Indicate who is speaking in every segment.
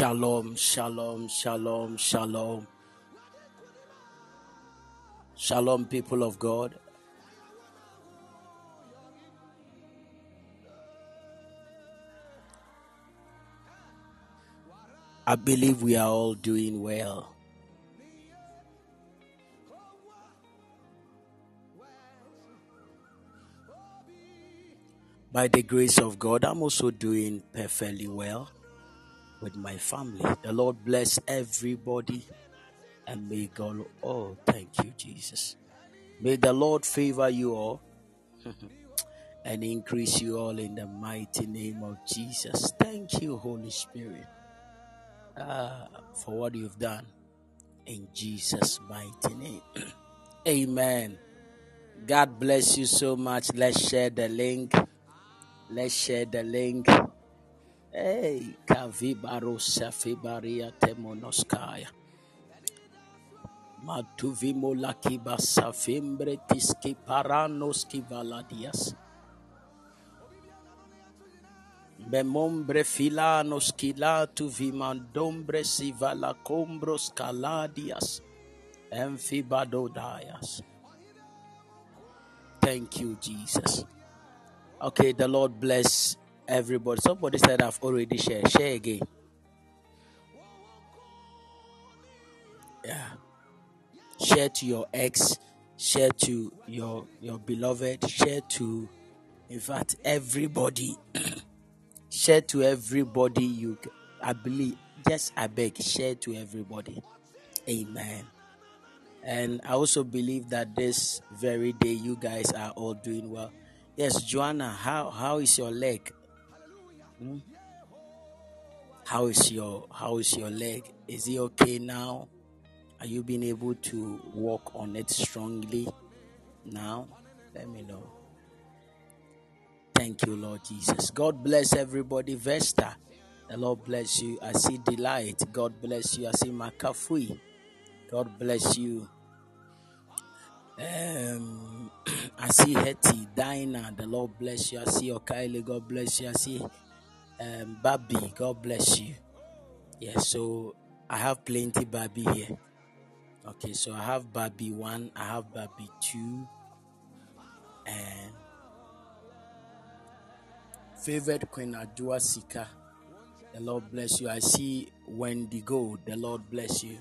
Speaker 1: Shalom, shalom, shalom, shalom. Shalom, people of God. I believe we are all doing well. By the grace of God, I'm also doing perfectly well with my family. The Lord bless everybody and may God, oh, thank you, Jesus. May the Lord favor you all and increase you all in the mighty name of Jesus. Thank you, Holy Spirit, uh, for what you've done in Jesus' mighty name. Amen. God bless you so much. Let's share the link. Let's share the link. Hey, Kavibaro Safibaria Temonoskaya. Matuvimo lakiba safimbre tiski paranos kivaladias. Memombre filanos kilatu vimandombre sivala combros caladias. Amphibadodias. Thank you, Jesus. Okay, the Lord bless everybody. Somebody said I've already shared. Share again. Yeah. Share to your ex, share to your your beloved, share to in fact everybody. share to everybody you I believe just I beg share to everybody. Amen. And I also believe that this very day you guys are all doing well. Yes, Joanna, how how is your leg? Hmm? How is your how is your leg? Is it okay now? Are you being able to walk on it strongly now? Let me know. Thank you, Lord Jesus. God bless everybody. Vesta, the Lord bless you. I see Delight. God bless you. I see Makafui. God bless you. Um, I see Hetty, Dinah, the Lord bless you. I see Okaile, God bless you. I see um, Babi, God bless you. Yeah, so I have plenty Babi here. Okay, so I have Babi 1, I have Babi 2, and favored Queen Adua Sika. The Lord bless you. I see Wendy Gold, the Lord bless you.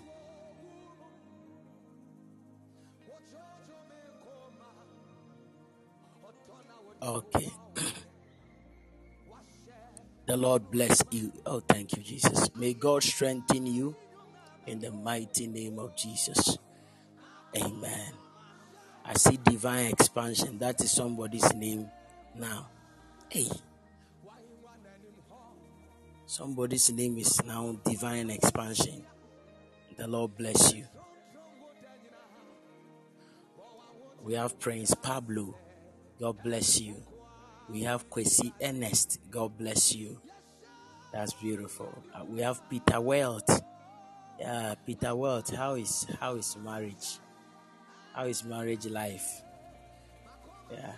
Speaker 1: Okay. The Lord bless you. Oh, thank you, Jesus. May God strengthen you in the mighty name of Jesus. Amen. I see divine expansion. That is somebody's name now. Hey. Somebody's name is now divine expansion. The Lord bless you. We have Prince Pablo. God bless you. We have Kwesi Ernest. God bless you. That's beautiful. Uh, we have Peter Welt. Yeah, Peter Welt. How is how is marriage? How is marriage life? Yeah.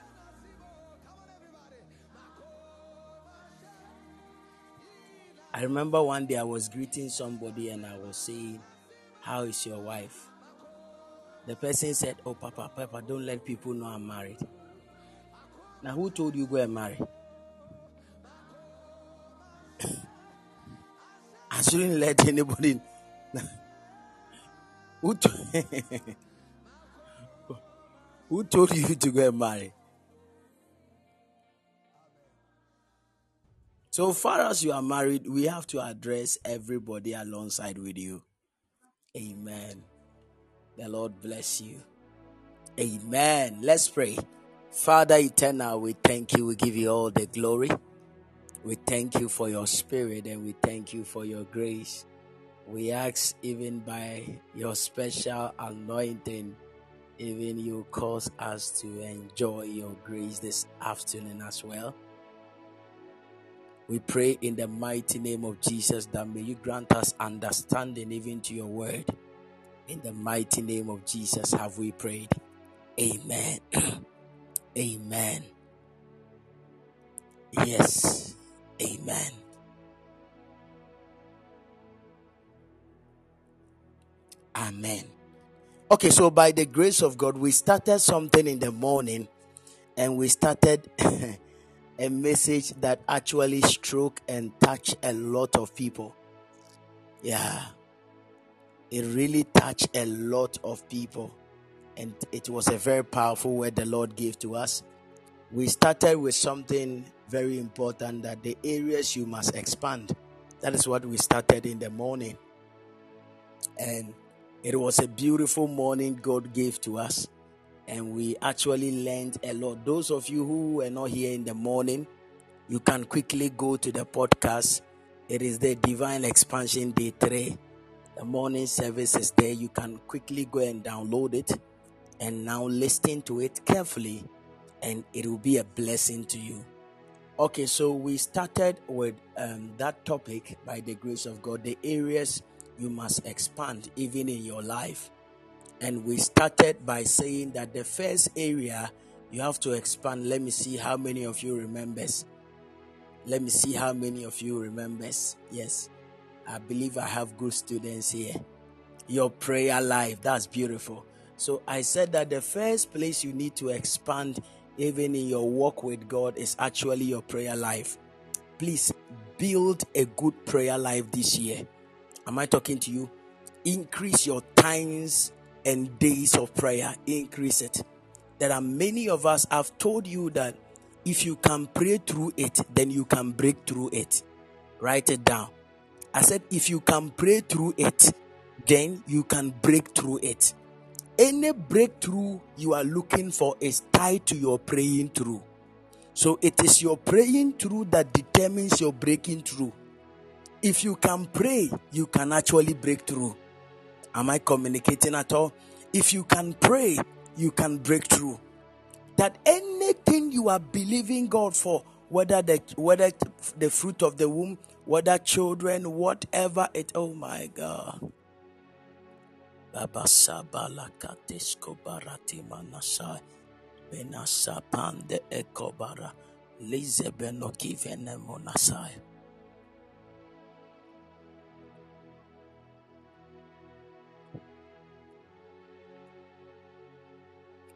Speaker 1: I remember one day I was greeting somebody and I was saying, How is your wife? The person said, Oh, Papa, Papa, don't let people know I'm married. Now, who told you go and marry? I shouldn't let anybody. who, who told you to go and marry? So far as you are married, we have to address everybody alongside with you. Amen. The Lord bless you. Amen. Let's pray. Father eternal, we thank you. We give you all the glory. We thank you for your spirit and we thank you for your grace. We ask, even by your special anointing, even you cause us to enjoy your grace this afternoon as well. We pray in the mighty name of Jesus that may you grant us understanding even to your word. In the mighty name of Jesus have we prayed. Amen. Amen. Yes. Amen. Amen. Okay, so by the grace of God, we started something in the morning and we started a message that actually struck and touched a lot of people. Yeah. It really touched a lot of people. And it was a very powerful word the Lord gave to us. We started with something very important that the areas you must expand. That is what we started in the morning. And it was a beautiful morning God gave to us. And we actually learned a lot. Those of you who were not here in the morning, you can quickly go to the podcast. It is the Divine Expansion Day 3. The morning service is there. You can quickly go and download it and now listen to it carefully, and it will be a blessing to you. Okay, so we started with um, that topic by the grace of God, the areas you must expand even in your life. And we started by saying that the first area you have to expand. Let me see how many of you remembers. Let me see how many of you remembers. Yes, I believe I have good students here. Your prayer life, that's beautiful. So I said that the first place you need to expand even in your walk with God is actually your prayer life. Please build a good prayer life this year. Am I talking to you? Increase your times and days of prayer. Increase it. There are many of us, I've told you that if you can pray through it, then you can break through it. Write it down. I said, if you can pray through it, then you can break through it. Any breakthrough you are looking for is tied to your praying through. So it is your praying through that determines your breaking through. If you can pray, you can actually break through. Am I communicating at all? If you can pray, you can break through. That anything you are believing God for, whether the whether the fruit of the womb, whether children, whatever it, oh my God. Babasabala katesko barati manasai. Benasa pande ekobara. Lize benoki vene monasai.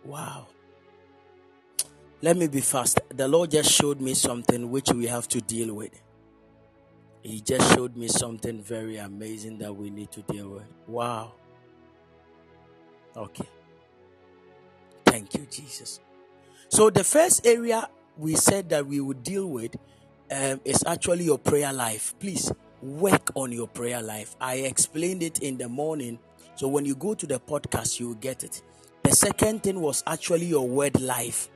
Speaker 1: Wow. Let me be fast. The Lord just showed me something which we have to deal with. He just showed me something very amazing that we need to deal with. Wow. Okay. Thank you, Jesus. So, the first area we said that we would deal with um, is actually your prayer life. Please work on your prayer life. I explained it in the morning. So, when you go to the podcast, you will get it. The second thing was actually your word life.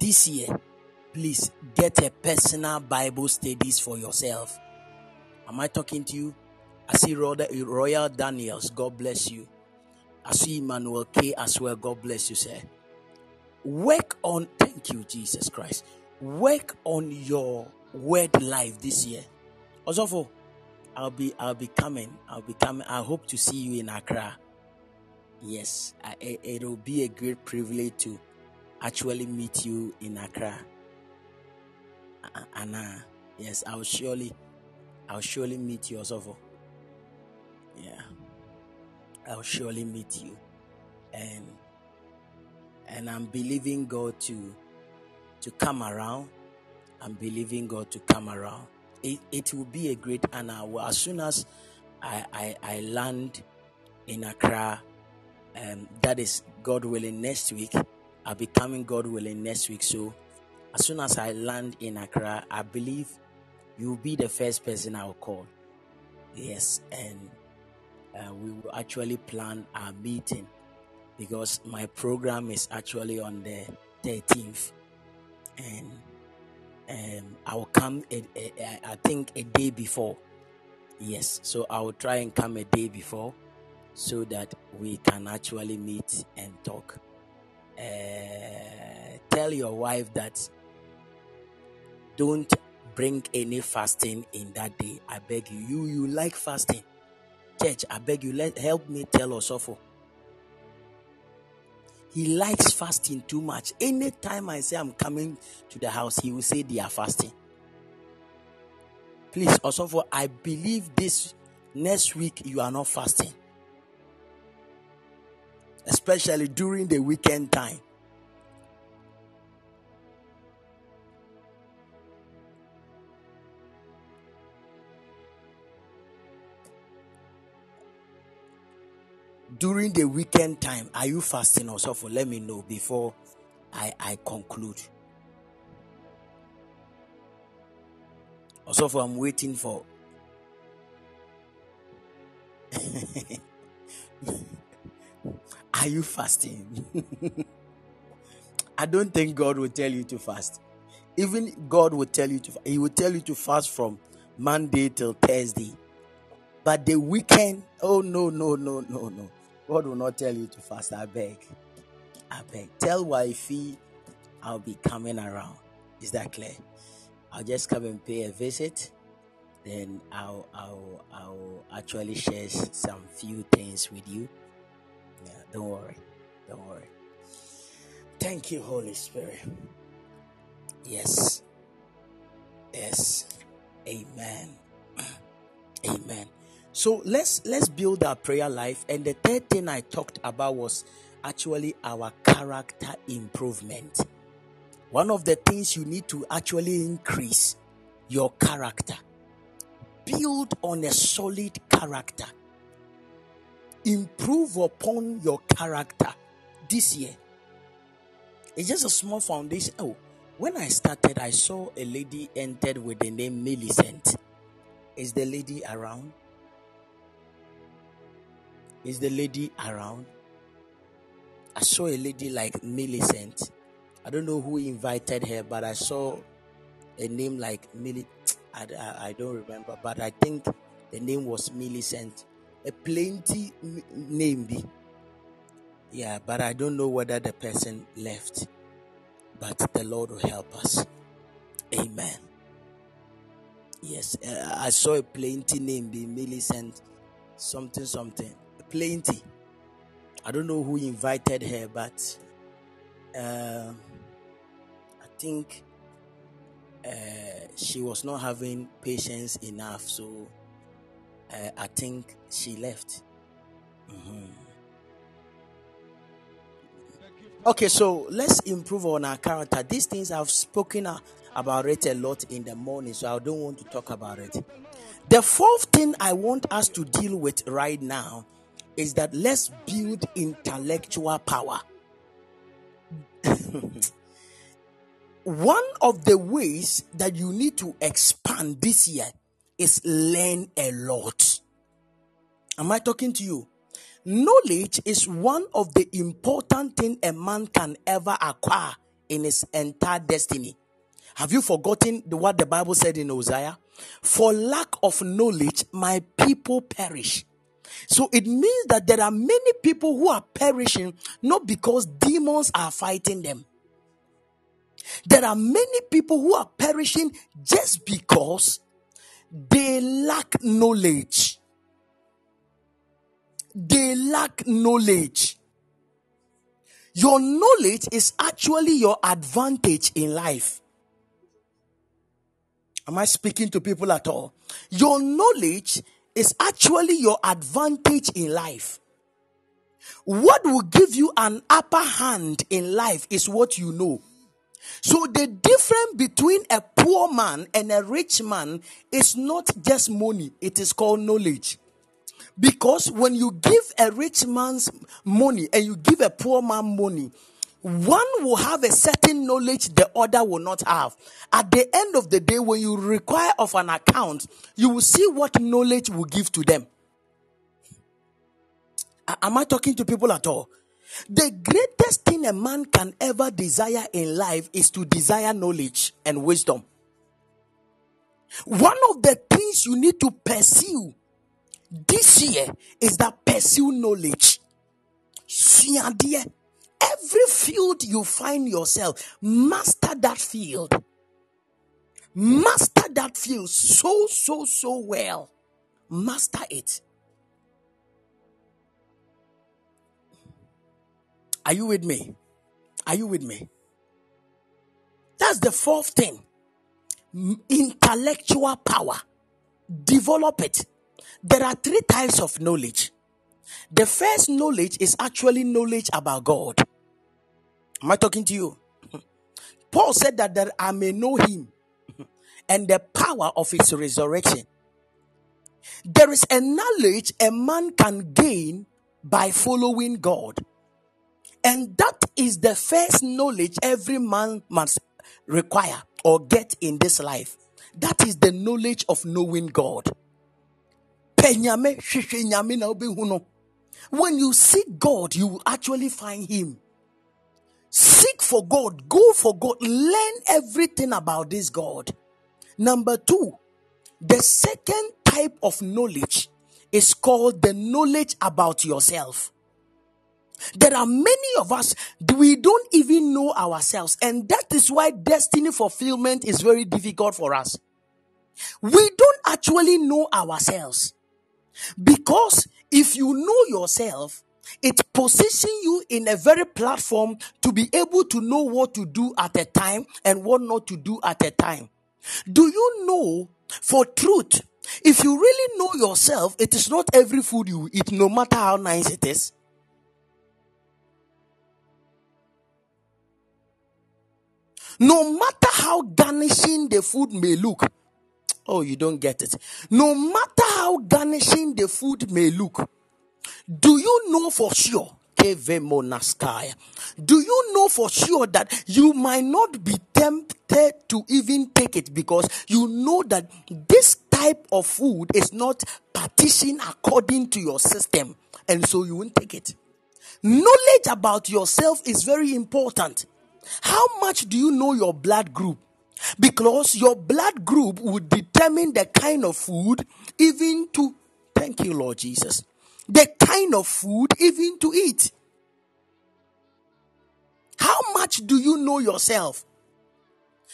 Speaker 1: This year, please get a personal Bible studies for yourself. Am I talking to you? I see Royal Daniels. God bless you. I see Emmanuel K as well. God bless you, sir. Work on, thank you, Jesus Christ. Work on your word life this year. Also, I'll be I'll be coming. I'll be coming. I hope to see you in Accra. Yes, I, it'll be a great privilege to actually meet you in Accra. Anna, yes, I'll surely, I'll surely meet you also. Yeah. I'll surely meet you. And and I'm believing God to to come around. I'm believing God to come around. It, it will be a great honor. Well, as soon as I, I, I land in Accra, um, that is God willing next week. I'll be coming God willing next week. So as soon as I land in Accra, I believe you'll be the first person I'll call. Yes, and uh, we will actually plan our meeting because my program is actually on the 13th and um, I'll come a, a, a, I think a day before. Yes so I will try and come a day before so that we can actually meet and talk. Uh, tell your wife that don't bring any fasting in that day. I beg you you you like fasting Church, I beg you, let help me tell Osofo. He likes fasting too much. Anytime I say I'm coming to the house, he will say they are fasting. Please, Osofo, I believe this next week you are not fasting. Especially during the weekend time. During the weekend time, are you fasting also for let me know before I, I conclude. Also, for I'm waiting for Are you fasting? I don't think God will tell you to fast. Even God will tell you to He will tell you to fast from Monday till Thursday. But the weekend, oh no, no, no, no, no. God will not tell you to fast. I beg. I beg. Tell wifey I'll be coming around. Is that clear? I'll just come and pay a visit. Then I'll I'll I'll actually share some few things with you. Yeah, don't worry. Don't worry. Thank you, Holy Spirit. Yes. Yes. Amen. Amen. So let's let's build our prayer life. And the third thing I talked about was actually our character improvement. One of the things you need to actually increase your character. Build on a solid character. Improve upon your character this year. It's just a small foundation. Oh, when I started, I saw a lady entered with the name Millicent. Is the lady around? Is the lady around? I saw a lady like Millicent. I don't know who invited her, but I saw a name like Millicent. I, I, don't remember, but I think the name was Millicent. A plenty name be. Yeah, but I don't know whether the person left. But the Lord will help us. Amen. Yes, uh, I saw a plenty name be Millicent something something. Plenty. I don't know who invited her, but uh, I think uh, she was not having patience enough, so uh, I think she left. Mm-hmm. Okay, so let's improve on our character. These things I've spoken about it a lot in the morning, so I don't want to talk about it. The fourth thing I want us to deal with right now is that let's build intellectual power. One of the ways that you need to expand this year is learn a lot. Am I talking to you? Knowledge is one of the important thing a man can ever acquire in his entire destiny. Have you forgotten the, what the Bible said in Hosea? For lack of knowledge, my people perish. So it means that there are many people who are perishing not because demons are fighting them. There are many people who are perishing just because they lack knowledge they lack knowledge. Your knowledge is actually your advantage in life. Am I speaking to people at all? Your knowledge is actually your advantage in life. What will give you an upper hand in life is what you know. So the difference between a poor man and a rich man is not just money, it is called knowledge. Because when you give a rich man's money and you give a poor man money, one will have a certain knowledge the other will not have. At the end of the day, when you require of an account, you will see what knowledge will give to them. Am I talking to people at all? The greatest thing a man can ever desire in life is to desire knowledge and wisdom. One of the things you need to pursue this year is that pursue knowledge. Every field you find yourself, master that field. Master that field so, so, so well. Master it. Are you with me? Are you with me? That's the fourth thing. Intellectual power. Develop it. There are three types of knowledge. The first knowledge is actually knowledge about God. Am I talking to you? Paul said that, that I may know him and the power of his resurrection. There is a knowledge a man can gain by following God. And that is the first knowledge every man must require or get in this life. That is the knowledge of knowing God When you seek God, you will actually find Him. Seek for God, go for God, learn everything about this God. Number two, the second type of knowledge is called the knowledge about yourself. There are many of us, we don't even know ourselves, and that is why destiny fulfillment is very difficult for us. We don't actually know ourselves because if you know yourself, it positions you in a very platform to be able to know what to do at a time and what not to do at a time. Do you know for truth? If you really know yourself, it is not every food you eat, no matter how nice it is. No matter how garnishing the food may look, oh, you don't get it. No matter how garnishing the food may look, do you know for sure? Do you know for sure that you might not be tempted to even take it because you know that this type of food is not partitioned according to your system and so you won't take it? Knowledge about yourself is very important. How much do you know your blood group? Because your blood group would determine the kind of food, even to, thank you, Lord Jesus, the kind of food even to eat. How much do you know yourself?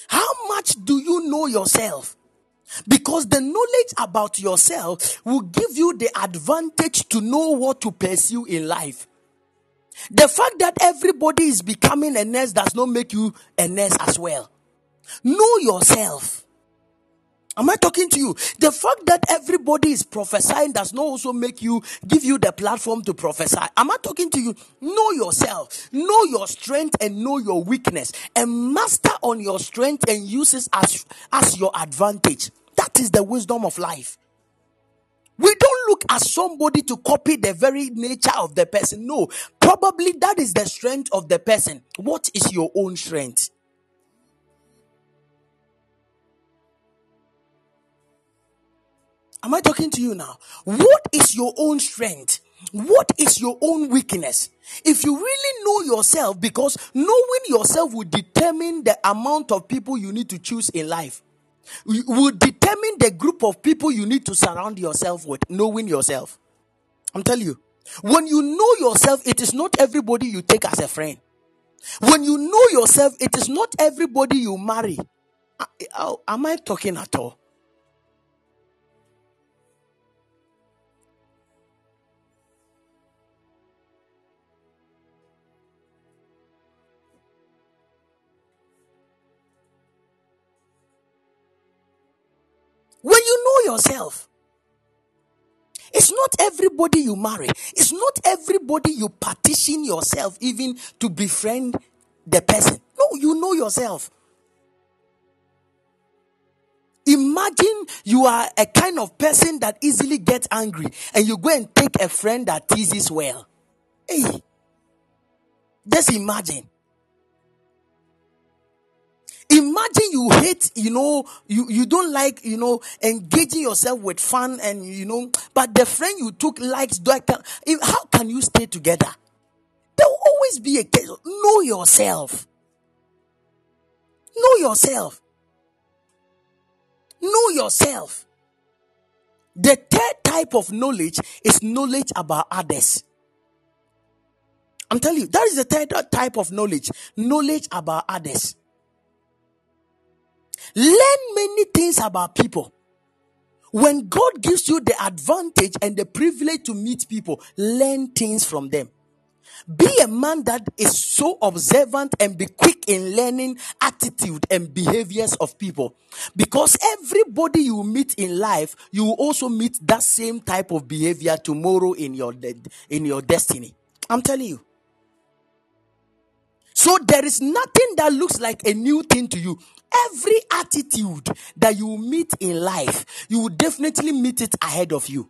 Speaker 1: How much do you know yourself? Because the knowledge about yourself will give you the advantage to know what to pursue in life. The fact that everybody is becoming a nurse does not make you a nurse as well. Know yourself. Am I talking to you? The fact that everybody is prophesying does not also make you give you the platform to prophesy. Am I talking to you? Know yourself, know your strength and know your weakness, and master on your strength and use it as, as your advantage. That is the wisdom of life. We don't look at somebody to copy the very nature of the person. No, probably that is the strength of the person. What is your own strength? Am I talking to you now? What is your own strength? What is your own weakness? If you really know yourself, because knowing yourself will determine the amount of people you need to choose in life will determine the group of people you need to surround yourself with, knowing yourself. I'm telling you, when you know yourself, it is not everybody you take as a friend. When you know yourself, it is not everybody you marry. Am I talking at all? When you know yourself, it's not everybody you marry. It's not everybody you partition yourself even to befriend the person. No, you know yourself. Imagine you are a kind of person that easily gets angry and you go and take a friend that teases well. Hey, just imagine. Imagine you hate, you know, you, you don't like, you know, engaging yourself with fun and, you know, but the friend you took likes, how can you stay together? There will always be a case. Know yourself. Know yourself. Know yourself. The third type of knowledge is knowledge about others. I'm telling you, that is the third type of knowledge. Knowledge about others. Learn many things about people. When God gives you the advantage and the privilege to meet people, learn things from them. Be a man that is so observant and be quick in learning attitude and behaviors of people. Because everybody you meet in life, you will also meet that same type of behavior tomorrow in your, de- in your destiny. I'm telling you. So there is nothing that looks like a new thing to you. Every attitude that you meet in life, you will definitely meet it ahead of you.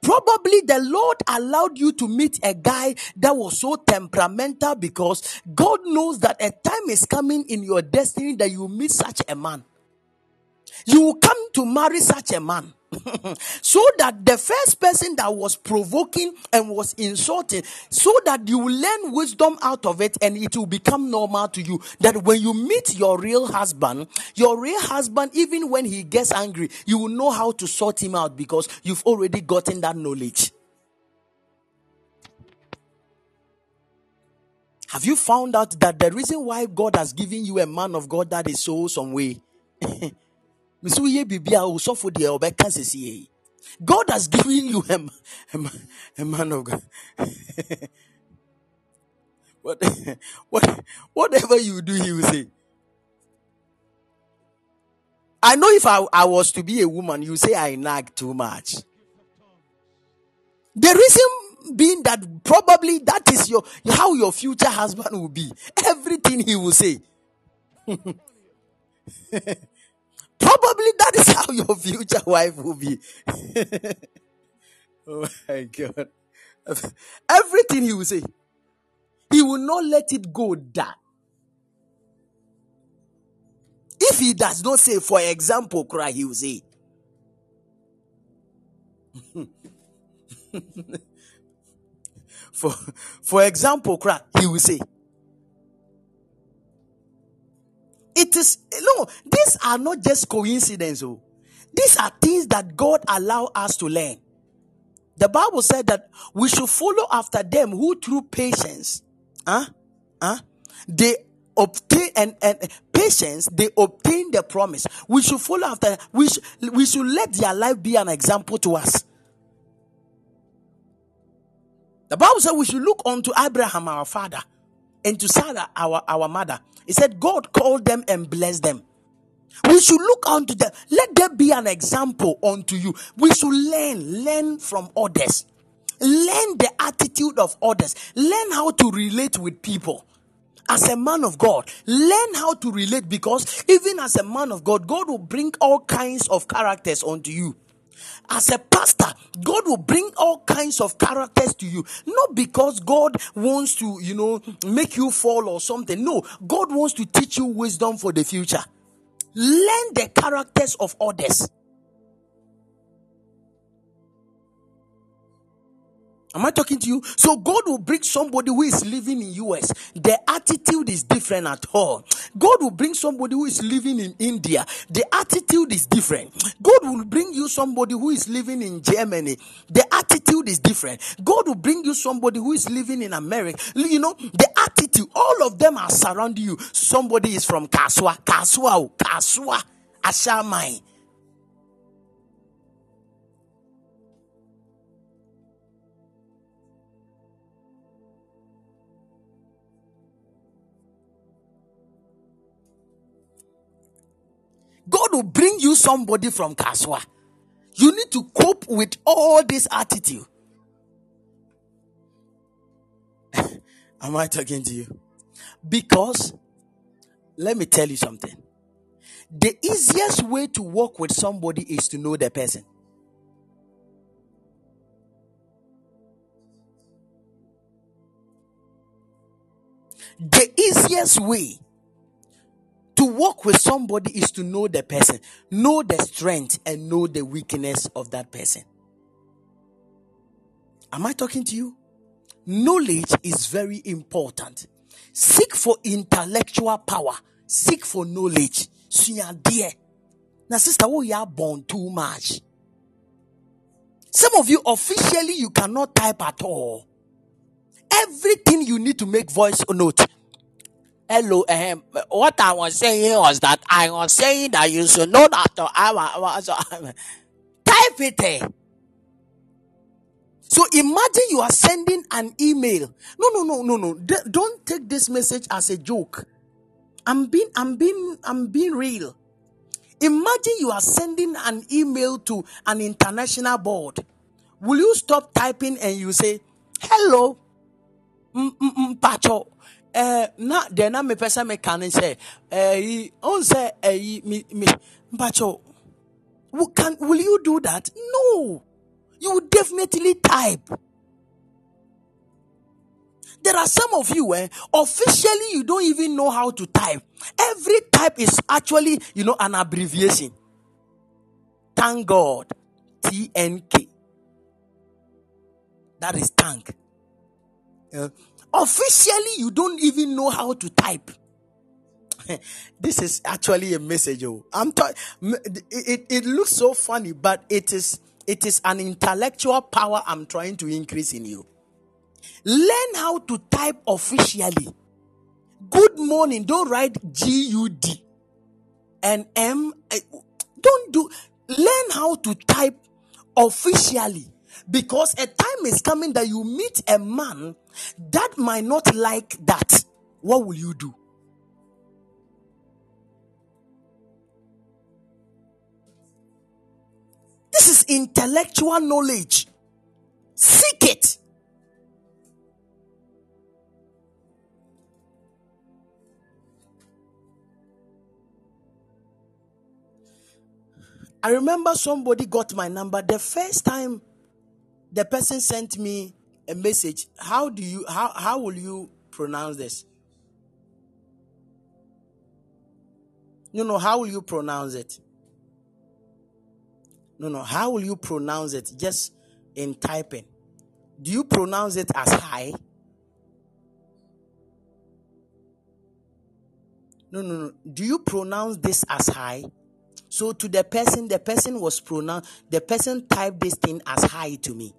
Speaker 1: Probably the Lord allowed you to meet a guy that was so temperamental because God knows that a time is coming in your destiny that you meet such a man. You will come to marry such a man. so that the first person that was provoking and was insulting, so that you will learn wisdom out of it and it will become normal to you. That when you meet your real husband, your real husband, even when he gets angry, you will know how to sort him out because you've already gotten that knowledge. Have you found out that the reason why God has given you a man of God that is so some way? God has given you a, a, a man of God. what, what, whatever you do, he will say. I know if I, I was to be a woman, you say I nag too much. The reason being that probably that is your how your future husband will be. Everything he will say. Probably that is how your future wife will be. oh my God. Everything he will say, he will not let it go that. If he does not say, for example, cry, he will say, for, for example, cry, he will say, It is no, these are not just coincidences. Oh. These are things that God allow us to learn. The Bible said that we should follow after them who through patience, huh? Huh? They obtain and, and patience, they obtain the promise. We should follow after we should, we should let their life be an example to us. The Bible said we should look unto Abraham, our father, and to Sarah, our, our mother. He said, God called them and blessed them. We should look unto them. Let there be an example unto you. We should learn, learn from others. Learn the attitude of others. Learn how to relate with people. As a man of God, learn how to relate because even as a man of God, God will bring all kinds of characters onto you as a pastor, God will bring all kinds of characters to you. Not because God wants to, you know, make you fall or something. No, God wants to teach you wisdom for the future. Learn the characters of others. Am I talking to you? So God will bring somebody who is living in US. The attitude is different at all. God will bring somebody who is living in India. The attitude is different. God will bring you somebody who is living in Germany. The attitude is different. God will bring you somebody who is living in America. You know, the attitude, all of them are surrounding you. Somebody is from Kasoa, Kasoa, oh, Kasoa, Ashamai. God will bring you somebody from Kasoa. You need to cope with all this attitude. Am I talking to you? Because let me tell you something. The easiest way to work with somebody is to know the person. The easiest way to work with somebody is to know the person, know the strength, and know the weakness of that person. Am I talking to you? Knowledge is very important. Seek for intellectual power. Seek for knowledge. dear. Now, sister, we are born too much. Some of you officially you cannot type at all. Everything you need to make voice note hello, um, what I was saying was that I was saying that you should know that I was type it. So imagine you are sending an email. No, no, no, no, no. D- don't take this message as a joke. I'm being, I'm being, I'm being real. Imagine you are sending an email to an international board. Will you stop typing and you say, hello, Pacho, eh, Eh, na deɛ na mepɛ sɛ meka ne sɛ ɛyi eh, ɔn sɛ ɛyi eh, mi mi mpakyɛw can will you do that? No. You will definitely type. There are some of you eh, officially you don't even know how to type. Every type is actually you know an abbreviation. Thank God. T N K. That is tank officially, you don't even know how to type. this is actually a message. Oh, I'm ta- it, it, it looks so funny, but it is it is an intellectual power I'm trying to increase in you. Learn how to type officially. Good morning. Don't write G U D and M. Eh, don't do. Learn how to type officially because a time is coming that you meet a man that might not like that. What will you do? This is intellectual knowledge. Seek it. I remember somebody got my number the first time the person sent me a message. How do you how how will you pronounce this? No, no, how will you pronounce it? No, no. How will you pronounce it? Just in typing. Do you pronounce it as high? No, no, no. Do you pronounce this as high? So to the person, the person was pronounced, the person typed this thing as high to me.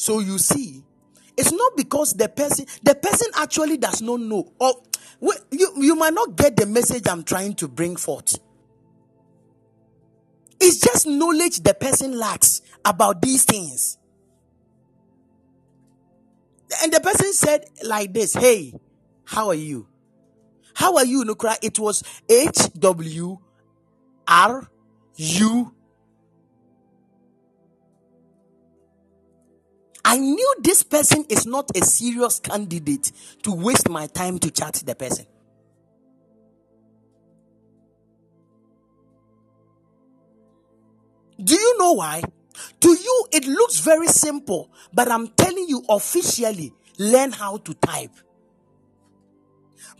Speaker 1: So you see, it's not because the person the person actually does not know or you, you might not get the message I'm trying to bring forth. It's just knowledge the person lacks about these things. And the person said like this, "Hey, how are you? How are you, Nukra?" It was H W R U I knew this person is not a serious candidate to waste my time to chat the person. Do you know why? To you, it looks very simple, but I'm telling you officially, learn how to type.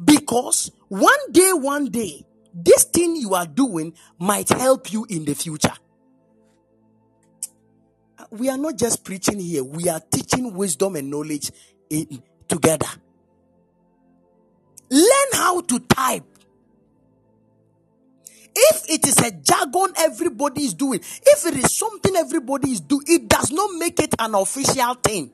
Speaker 1: Because one day, one day, this thing you are doing might help you in the future we are not just preaching here, we are teaching wisdom and knowledge in, together. Learn how to type. If it is a jargon everybody is doing, if it is something everybody is doing, it does not make it an official thing.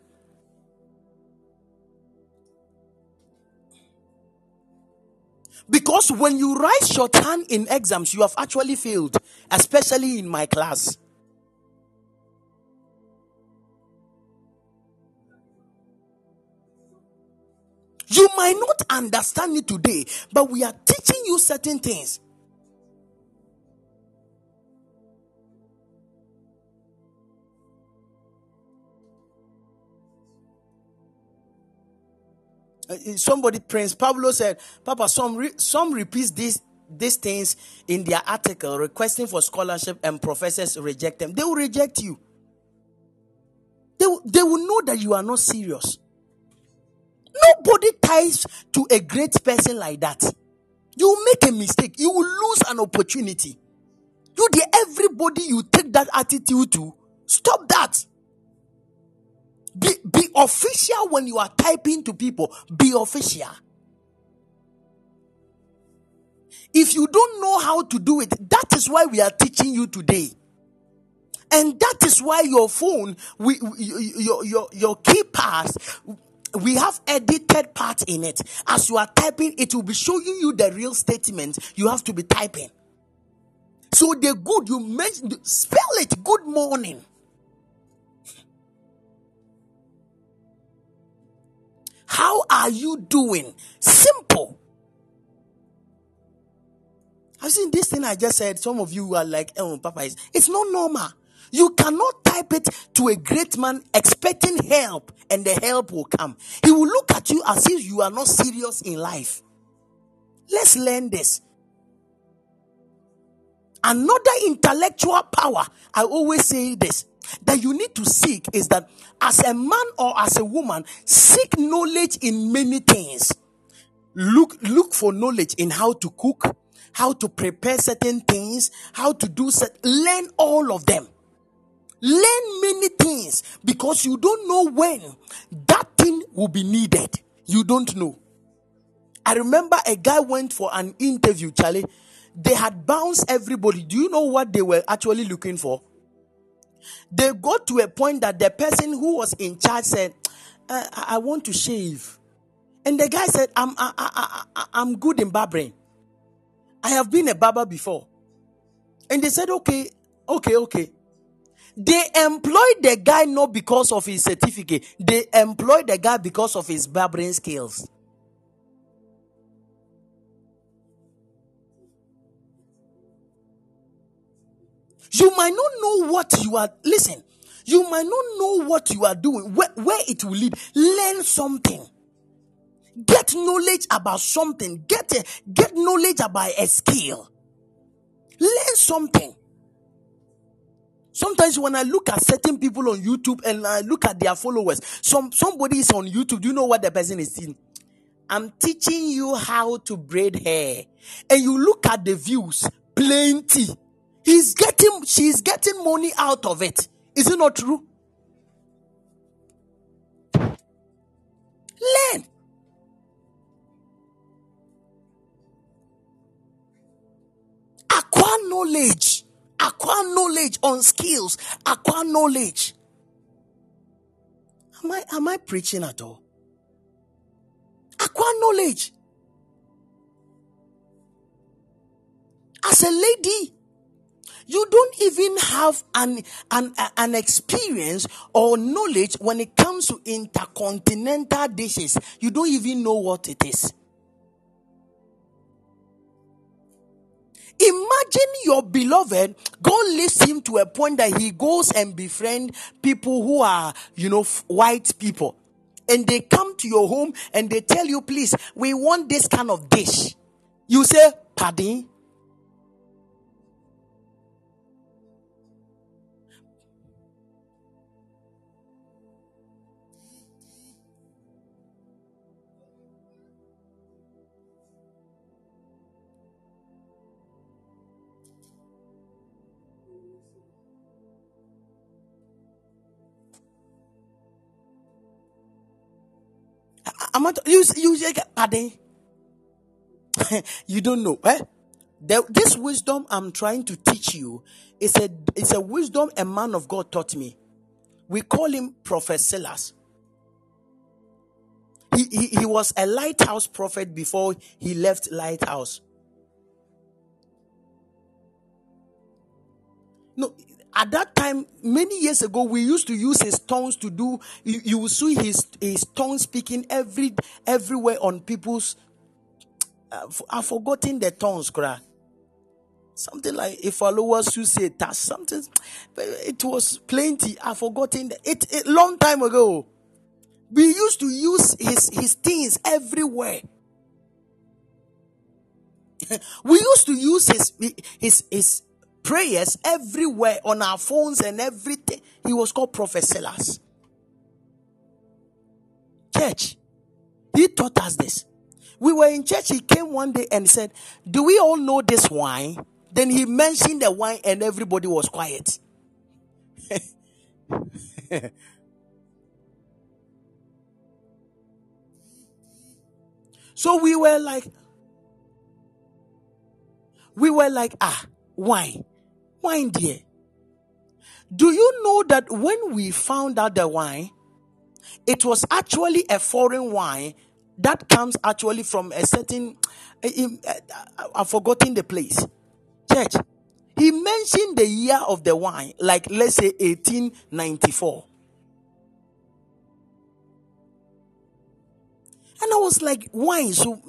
Speaker 1: Because when you write shorthand in exams, you have actually failed, especially in my class. You might not understand it today, but we are teaching you certain things. Uh, uh, somebody, Prince Pablo said, Papa, some re- some repeats these these things in their article requesting for scholarship, and professors reject them. They will reject you. They, they will know that you are not serious. Nobody ties to a great person like that. You make a mistake. You will lose an opportunity. You, the everybody you take that attitude to, stop that. Be, be official when you are typing to people. Be official. If you don't know how to do it, that is why we are teaching you today. And that is why your phone, we, your, your, your keypads, we have edited part in it. As you are typing, it will be showing you the real statement you have to be typing. So the good you mentioned, spell it. Good morning. How are you doing? Simple. I've seen this thing I just said. Some of you are like, oh, Papa, it's not normal. You cannot type it to a great man expecting help and the help will come. He will look at you as if you are not serious in life. Let's learn this. Another intellectual power, I always say this, that you need to seek is that as a man or as a woman, seek knowledge in many things. Look, look for knowledge in how to cook, how to prepare certain things, how to do set, learn all of them. Learn many things because you don't know when that thing will be needed. You don't know. I remember a guy went for an interview, Charlie. They had bounced everybody. Do you know what they were actually looking for? They got to a point that the person who was in charge said, eh, I, I want to shave. And the guy said, I'm, I, I, I, I'm good in barbering. I have been a barber before. And they said, okay, okay, okay. They employed the guy not because of his certificate, they employed the guy because of his barbering skills. You might not know what you are, listen, you might not know what you are doing, where, where it will lead. Learn something. Get knowledge about something. Get a, get knowledge about a skill. Learn something. Sometimes when I look at certain people on YouTube and I look at their followers, some somebody is on YouTube. Do you know what the person is saying? I'm teaching you how to braid hair. And you look at the views, plenty. He's getting, she's getting money out of it. Is it not true? Learn. Acquire knowledge. Acquire knowledge on skills. Acquire knowledge. Am I am I preaching at all? Acquire knowledge. As a lady, you don't even have an, an, an experience or knowledge when it comes to intercontinental dishes. You don't even know what it is. Imagine your beloved, God lifts him to a point that he goes and befriend people who are, you know, white people. And they come to your home and they tell you, please, we want this kind of dish. You say, pardon? I'm not, you, you, pardon? you don't know, eh? The, this wisdom I'm trying to teach you is a, is a wisdom a man of God taught me. We call him Prophet Silas. He, he, he was a lighthouse prophet before he left lighthouse. No, at that time, many years ago, we used to use his tongues to do. You, you will see his his tongue speaking every everywhere on people's. Uh, I've forgotten the tongues, cry. Something like if followers you say that something. It was plenty. I've forgotten it. A long time ago, we used to use his his things everywhere. we used to use his his his prayers everywhere on our phones and everything. He was called Prophet Silas. Church, he taught us this. We were in church, he came one day and said, Do we all know this wine? Then he mentioned the wine and everybody was quiet. so we were like, we were like, ah, wine wine dear. Do you know that when we found out the wine, it was actually a foreign wine that comes actually from a certain, eh, eh, I've forgotten the place. Church, he mentioned the year of the wine, like let's say 1894. And I was like, wine. So,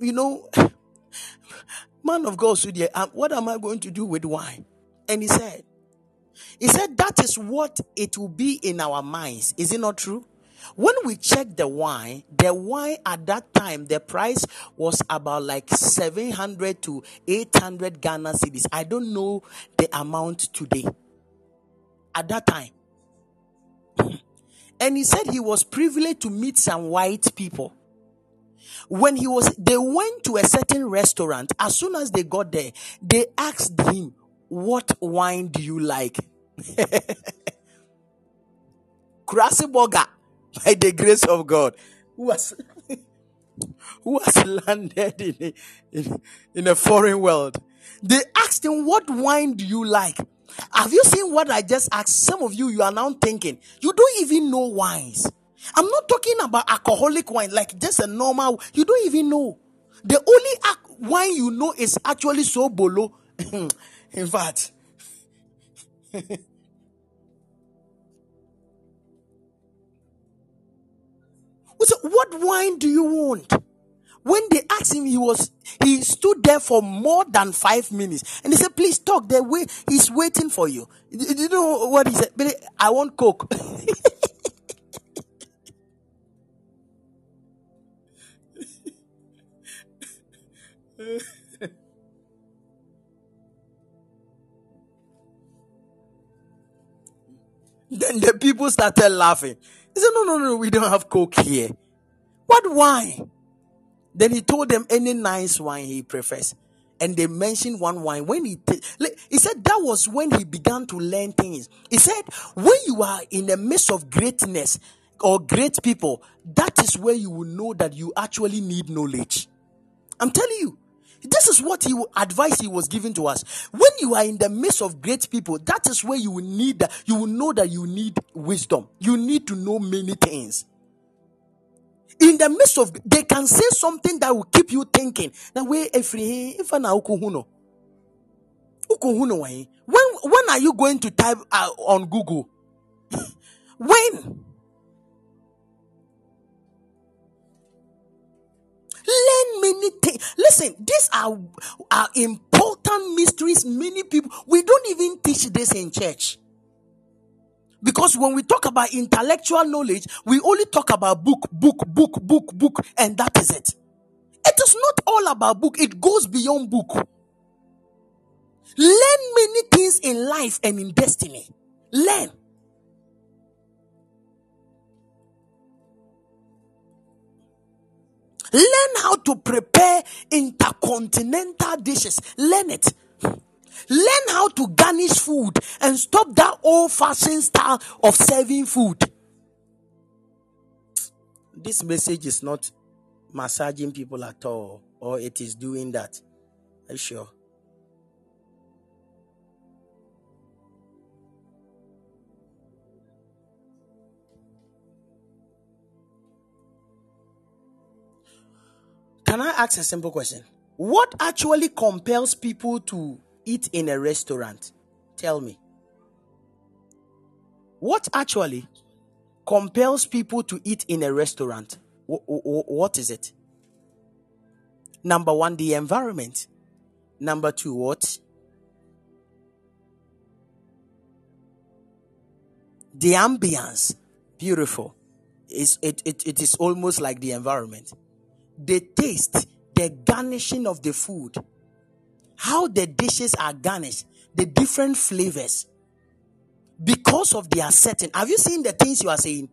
Speaker 1: you know, Man of God um, What am I going to do with wine? And he said, He said, That is what it will be in our minds. Is it not true? When we check the wine, the wine at that time, the price was about like 700 to 800 Ghana cedis. I don't know the amount today. At that time. And he said he was privileged to meet some white people. When he was, they went to a certain restaurant. As soon as they got there, they asked him, What wine do you like? Krasi Burger by the grace of God, who has, who has landed in a, in, in a foreign world. They asked him, What wine do you like? Have you seen what I just asked? Some of you, you are now thinking, you don't even know wines. I'm not talking about alcoholic wine, like just a normal, you don't even know. The only wine you know is actually sobolo. In fact, So what wine do you want? When they asked him, he was he stood there for more than five minutes, and he said, "Please talk." There, wait. He's waiting for you. Do you know what he said? I want coke. then the people started laughing. He said, No, no, no, we don't have Coke here. What wine? Then he told them any nice wine he prefers. And they mentioned one wine. When he t- he said that was when he began to learn things. He said, when you are in the midst of greatness or great people, that is where you will know that you actually need knowledge. I'm telling you. This is what he advice he was giving to us. When you are in the midst of great people, that is where you will need that. You will know that you need wisdom. You need to know many things. In the midst of, they can say something that will keep you thinking. That way, if when when are you going to type uh, on Google? when Learn many things. Listen, these are, are important mysteries. Many people, we don't even teach this in church. Because when we talk about intellectual knowledge, we only talk about book, book, book, book, book, and that is it. It is not all about book, it goes beyond book. Learn many things in life and in destiny. Learn. Learn how to prepare intercontinental dishes. Learn it. Learn how to garnish food and stop that old fashioned style of serving food. This message is not massaging people at all, or it is doing that. Are you sure? Can I ask a simple question? What actually compels people to eat in a restaurant? Tell me. What actually compels people to eat in a restaurant? What is it? Number one, the environment. Number two, what? The ambience. Beautiful. It, it, it is almost like the environment the taste, the garnishing of the food, how the dishes are garnished, the different flavors, because of their setting. Have you seen the things you are saying?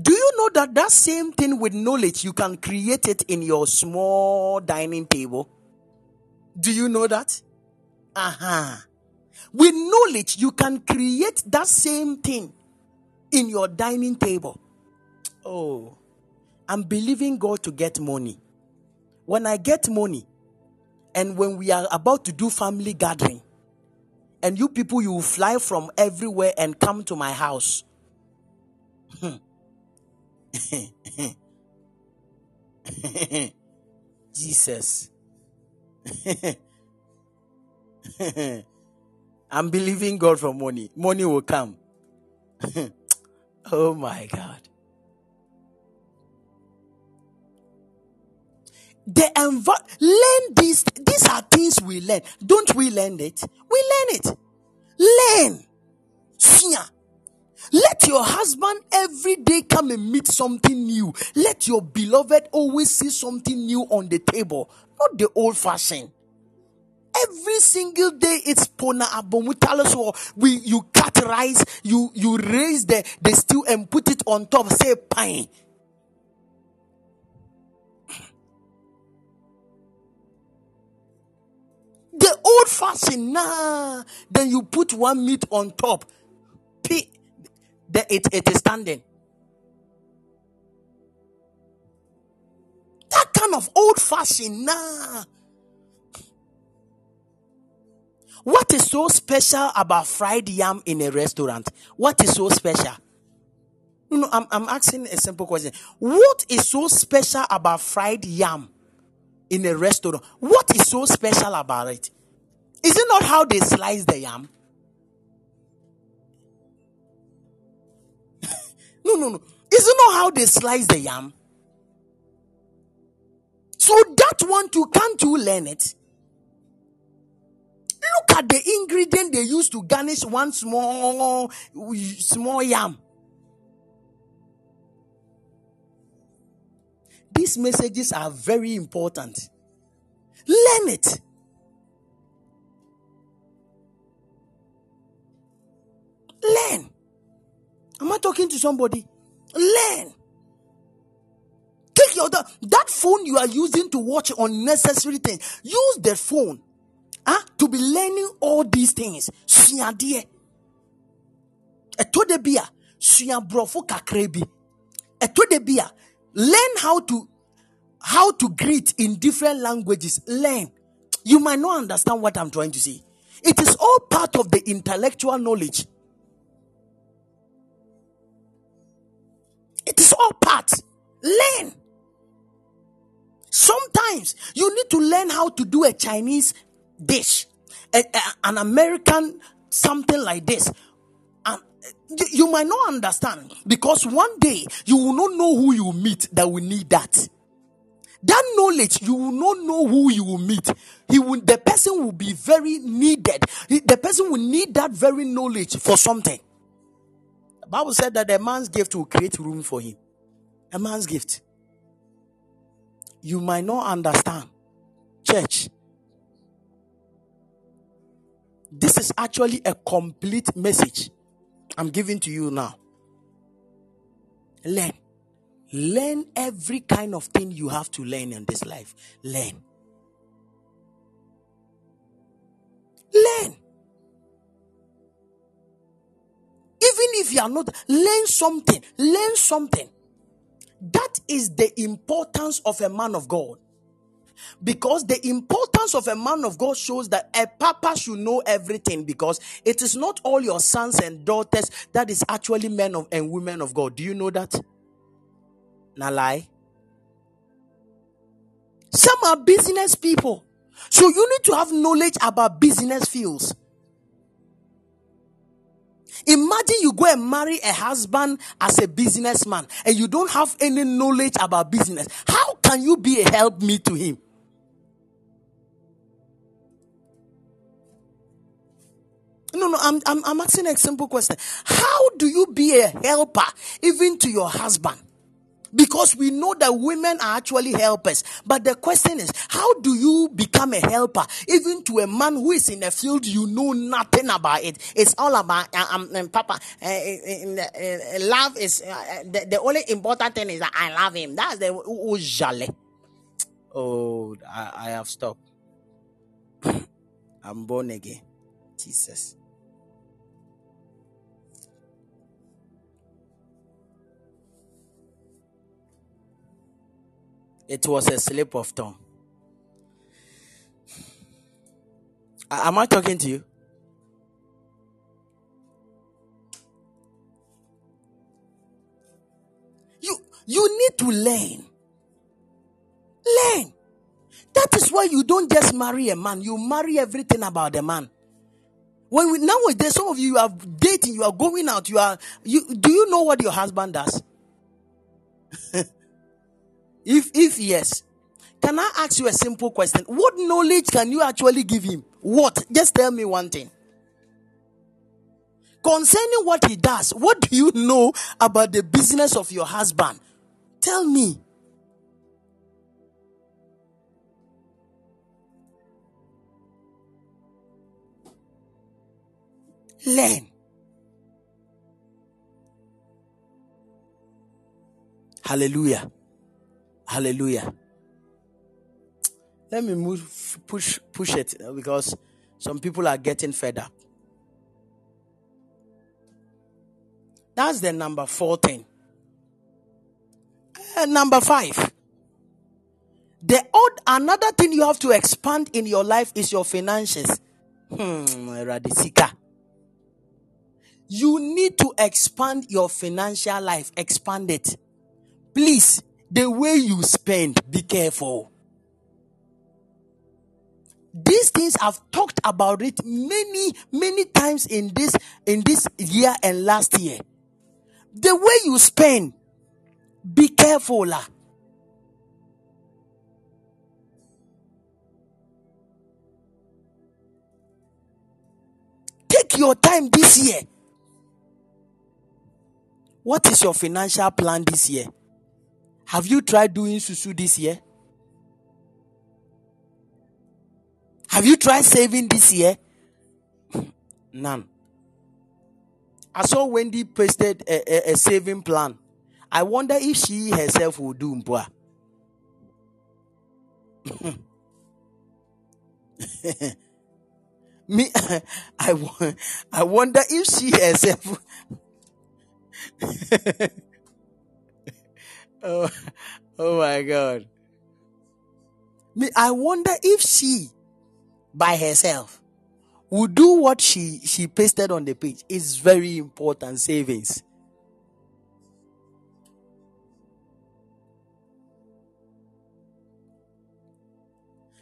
Speaker 1: Do you know that that same thing with knowledge, you can create it in your small dining table? Do you know that? Uh-huh. With knowledge, you can create that same thing in your dining table. Oh. I'm believing God to get money. When I get money, and when we are about to do family gathering, and you people, you will fly from everywhere and come to my house. Hmm. Jesus. I'm believing God for money. Money will come. oh my God. The env- learn these these are things we learn don't we learn it we learn it learn Sia. Let your husband every day come and meet something new. Let your beloved always see something new on the table, not the old fashioned. Every single day it's pona abomutalo we you cut rice, you you raise the, the stew and put it on top, say pine. The old fashioned, nah. Then you put one meat on top. P- the, it, it is standing. That kind of old fashioned, nah. What is so special about fried yam in a restaurant? What is so special? You know, I'm, I'm asking a simple question. What is so special about fried yam in a restaurant? What is so special about it? Is it not how they slice the yam? no, no, no. Is it not how they slice the yam? So that one too, can't you learn it? Look at the ingredient they use to garnish one small small yam. These messages are very important. Learn it. Learn. Am I talking to somebody? Learn. Take your that, phone you are using to watch unnecessary things. Use the phone huh, to be learning all these things. Suadeɛ. Ɛtɔ de bi a sua brɔfo kakra bi. Ɛtɔ learn how to how to greet in different languages. Learn. You might not understand what I'm trying to say. It is all part of the intellectual knowledge. It is all part. Learn. Sometimes you need to learn how to do a Chinese dish, a, a, an American something like this. And you, you might not understand because one day you will not know who you meet that will need that. That knowledge, you will not know who you will meet. He will, the person will be very needed. The person will need that very knowledge for something. The Bible said that a man's gift will create room for him. A man's gift. You might not understand. Church, this is actually a complete message I'm giving to you now. Learn. Learn every kind of thing you have to learn in this life. Learn. Learn. Even if you are not, learn something. Learn something. That is the importance of a man of God. Because the importance of a man of God shows that a papa should know everything because it is not all your sons and daughters that is actually men of and women of God. Do you know that? Now lie. Some are business people. So you need to have knowledge about business fields. Imagine you go and marry a husband as a businessman and you don't have any knowledge about business. How can you be a help me to him? No, no, I'm, I'm, I'm asking a simple question. How do you be a helper even to your husband? Because we know that women are actually helpers. But the question is, how do you become a helper even to a man who is in a field you know nothing about it? It's all about, uh, um, um, Papa, uh, uh, love is, uh, the, the, only important thing is that I love him. That's the, oh, oh I, I have stopped. I'm born again. Jesus. It was a slip of tongue. Am I talking to you? You you need to learn. Learn. That is why you don't just marry a man, you marry everything about the man. When we, nowadays, some of you, you are dating, you are going out, you are you do you know what your husband does? If if yes, can I ask you a simple question? What knowledge can you actually give him? What? Just tell me one thing. Concerning what he does, what do you know about the business of your husband? Tell me. Learn. Hallelujah. Hallelujah. Let me move push push it because some people are getting fed up. That's the number four thing. Uh, number five. The odd another thing you have to expand in your life is your finances. Hmm, Radisika. You need to expand your financial life. Expand it. Please, the way you spend, be careful. These things I've talked about it many, many times in this in this year and last year. The way you spend, be careful. La. Take your time this year. What is your financial plan this year? Have you tried doing susu this year? Have you tried saving this year? None. I saw Wendy posted a, a, a, saving plan. I wonder if she herself will do mpua. Me, I, I wonder if she herself. Oh, oh my God. I wonder if she, by herself, would do what she she pasted on the page. It's very important savings.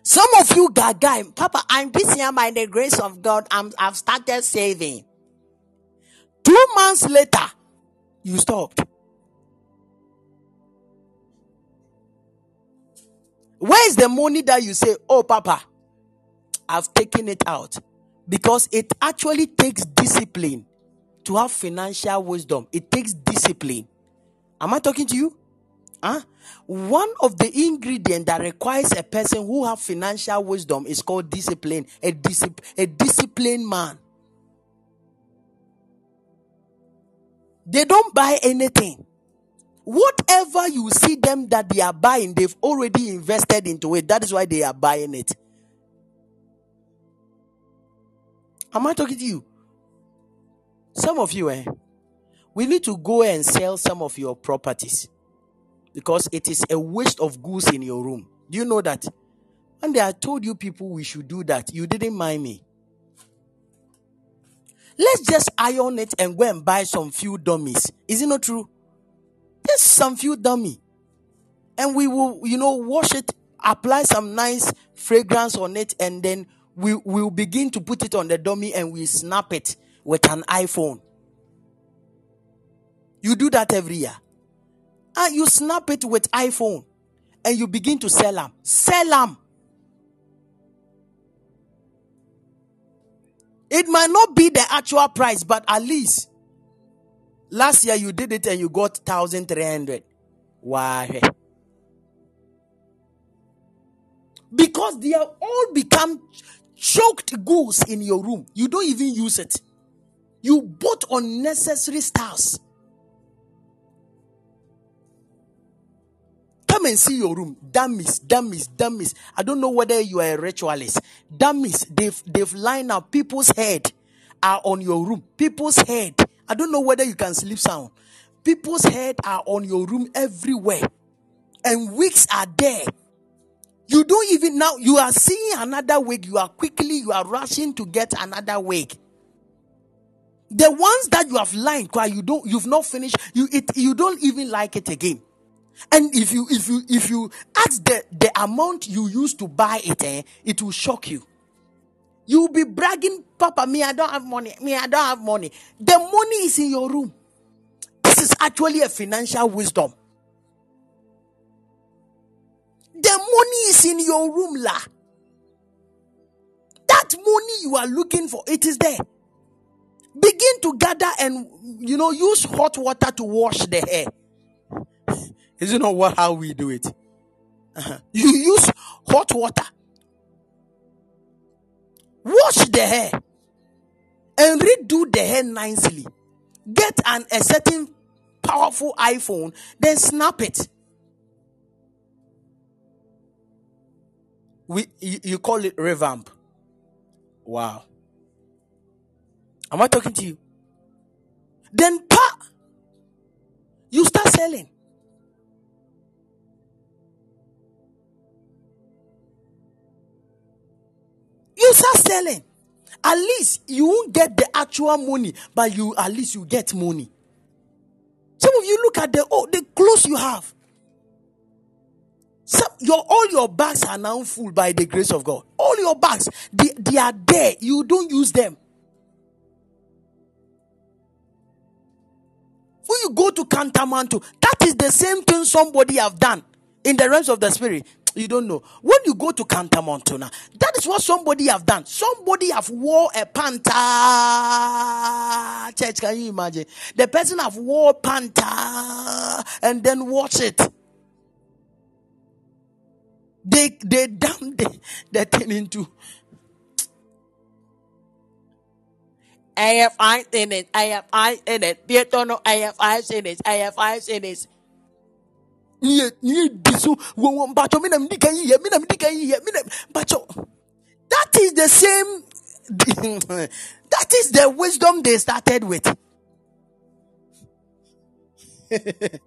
Speaker 1: Some of you gaga, Papa, I'm this year by the grace of God. I'm, I've started saving. Two months later, you stopped. Where is the money that you say, Oh, Papa, I've taken it out? Because it actually takes discipline to have financial wisdom. It takes discipline. Am I talking to you? Huh? One of the ingredients that requires a person who have financial wisdom is called discipline. A, discipl- a disciplined man. They don't buy anything. Whatever you see them that they are buying, they've already invested into it. That is why they are buying it. Am I talking to you? Some of you, eh? We need to go and sell some of your properties because it is a waste of goods in your room. Do you know that? And I told you people we should do that. You didn't mind me. Let's just iron it and go and buy some few dummies. Is it not true? Just some few dummy. And we will, you know, wash it, apply some nice fragrance on it, and then we will begin to put it on the dummy and we snap it with an iPhone. You do that every year. And you snap it with iPhone and you begin to sell them. Sell them. It might not be the actual price, but at least last year you did it and you got 1300. Why? Because they have all become choked goods in your room. You don't even use it. You bought unnecessary stuffs. Come and see your room. Dummies, dummies, dummies. I don't know whether you are a ritualist. Dummies, they've they've lined up people's head are on your room. People's head. I don't know whether you can sleep sound. People's head are on your room everywhere. And wigs are there. You don't even now you are seeing another wig. You are quickly, you are rushing to get another wig. The ones that you have lined, you don't you've not finished, you it you don't even like it again. And if you if you if you ask the, the amount you used to buy it, eh, it will shock you. You'll be bragging, Papa, me, I don't have money. Me, I don't have money. The money is in your room. This is actually a financial wisdom. The money is in your room, la. That money you are looking for, it is there. Begin to gather and you know use hot water to wash the hair. Is it not what how we do it? Uh-huh. You use hot water, wash the hair, and redo the hair nicely. Get an a certain powerful iPhone, then snap it. We you, you call it revamp. Wow. Am I talking to you? Then pa, you start selling. You start selling. At least you won't get the actual money, but you at least you get money. Some of you look at the oh, the clothes you have. Some, your all your bags are now full by the grace of God. All your bags, they, they are there. You don't use them. When you go to Kantamanto, that is the same thing somebody have done in the realms of the spirit. You don't know. When you go to Kantamanto now, that is what somebody have done. Somebody have wore a panta. Church, can you imagine? The person have wore panta and then watch it. They they damn the, the thing into I have eyes in it. I have eyes in it. People know I have eyes in it. I have eyes in it. That is the same. that is the wisdom they started with.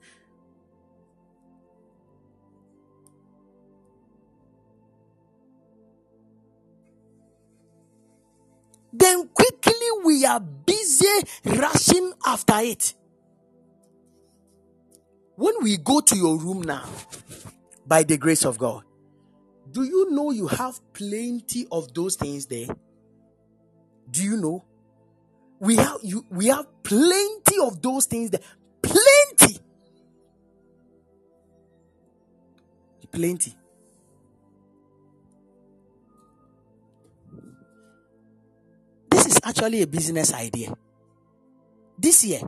Speaker 1: then quickly we are busy rushing after it. When we go to your room now, by the grace of God, do you know you have plenty of those things there? Do you know? We have you we have plenty of those things there. Plenty. Plenty. This is actually a business idea. This year,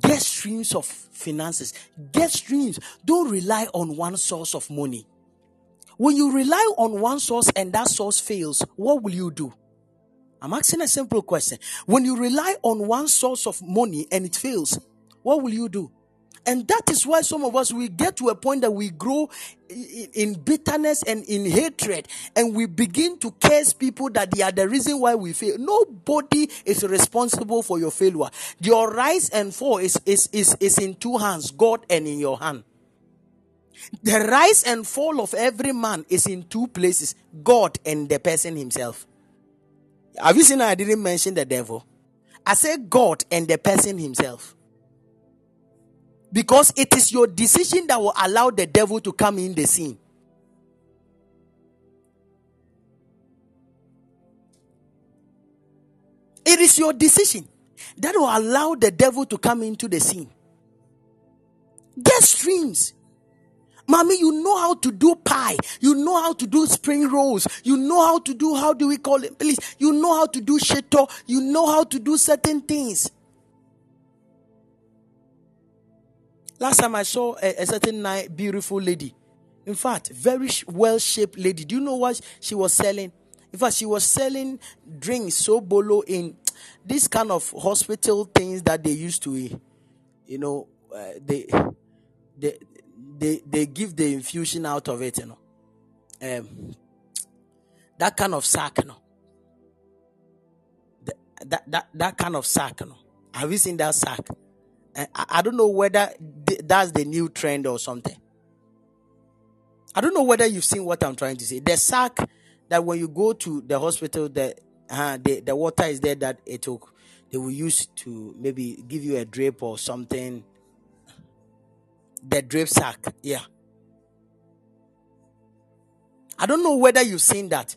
Speaker 1: get streams of finances, get streams. Don't rely on one source of money. When you rely on one source and that source fails, what will you do? I'm asking a simple question. When you rely on one source of money and it fails, what will you do? And that is why some of us we get to a point that we grow in bitterness and in hatred, and we begin to curse people that they are the reason why we fail. Nobody is responsible for your failure. Your rise and fall is, is, is, is in two hands God and in your hand. The rise and fall of every man is in two places God and the person himself. Have you seen I didn't mention the devil? I said God and the person himself. Because it is your decision that will allow the devil to come in the scene. It is your decision that will allow the devil to come into the scene. Get streams. Mommy, you know how to do pie. You know how to do spring rolls. You know how to do, how do we call it? Please. You know how to do shito. You know how to do certain things. Last time I saw a, a certain nice, beautiful lady. In fact, very well shaped lady. Do you know what she was selling? In fact, she was selling drinks sobolo in this kind of hospital things that they used to, you know, uh, they, they, they, they give the infusion out of it, you know. Um, that kind of sack, you know. That, that, that kind of sack, you know. Have you seen that sack? I don't know whether that's the new trend or something. I don't know whether you've seen what I'm trying to say. The sack that when you go to the hospital, the uh, the, the water is there that it will they will use to maybe give you a drip or something. The drip sack, yeah. I don't know whether you've seen that.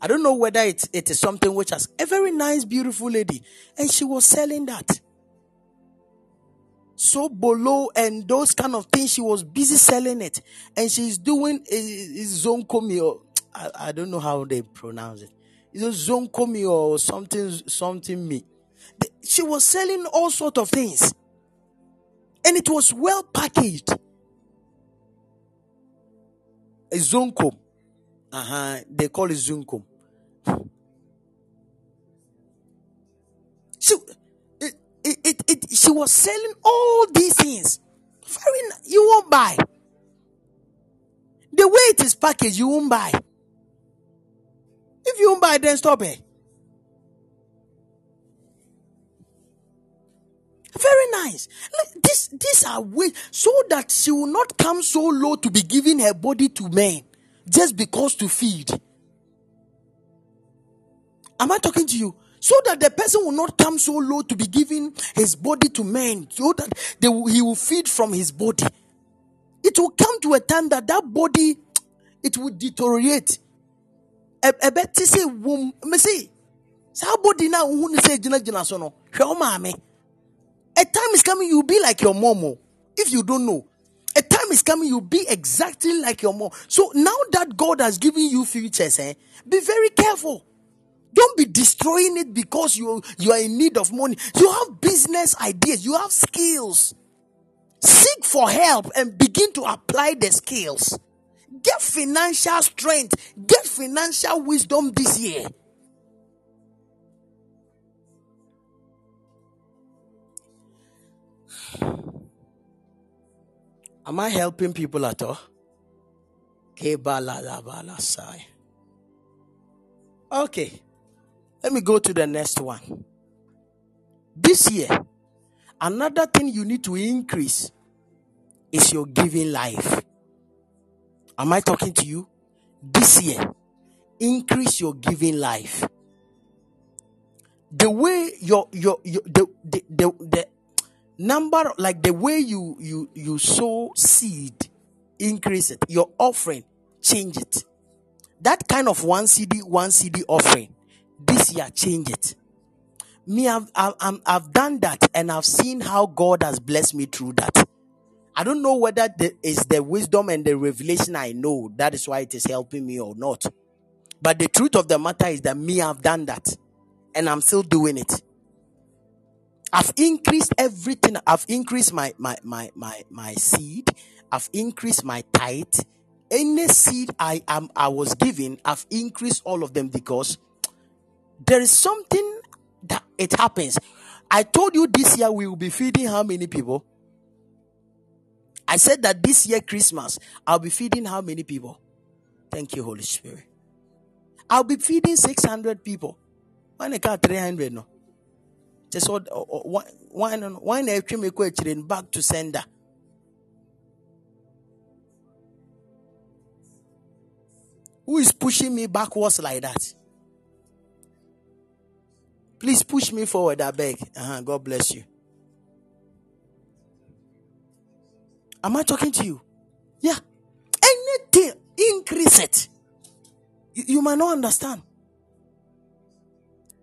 Speaker 1: I don't know whether it, it is something which has a very nice, beautiful lady, and she was selling that sobolo and those kind of things. She was busy selling it, and she's doing a zonkomi or I, I don't know how they pronounce it. It's a zonkomi or something something me. She was selling all sort of things, and it was well packaged. A Zonkom, uh-huh, they call it Zonkom. She, it, it, it, she was selling all these things. Very, you won't buy. The way it is packaged, you won't buy. If you won't buy, then stop it. Very nice. This, these are ways so that she will not come so low to be giving her body to men just because to feed. Am I talking to you? So that the person will not come so low to be giving his body to men, so that will, he will feed from his body. It will come to a time that that body it will deteriorate. A bet say womb, me say, saa body now who say jina jina so no. A time is coming, you'll be like your mom. Oh. If you don't know, a time is coming, you'll be exactly like your mom. So now that God has given you futures, eh, be very careful. Don't be destroying it because you, you are in need of money. You have business ideas, you have skills. Seek for help and begin to apply the skills. Get financial strength, get financial wisdom this year. Am I helping people at all? Okay, let me go to the next one. This year, another thing you need to increase is your giving life. Am I talking to you? This year, increase your giving life. The way your your, your the, the, the, the number like the way you you you sow seed increase it your offering change it that kind of one cedi one cedi offering this year change it me I've, I've, I've done that and i've seen how god has blessed me through that i don't know whether it's the wisdom and the revelation i know that is why it is helping me or not but the truth of the matter is that me i've done that and i'm still doing it I've increased everything. I've increased my my my my my seed. I've increased my tithe. Any seed I am I was given, I've increased all of them because there is something that it happens. I told you this year we will be feeding how many people? I said that this year Christmas I'll be feeding how many people? Thank you, Holy Spirit. I'll be feeding 600 people. Why not 300 no? kyɛ sɛ wan no wan na atwa me kɔ akyire no back to sender who is pushing me backwards like that please push me forward i beg. Uh-huh, god bless you. Am i talking to you? Yeah. Anything increase it. You, you might not understand.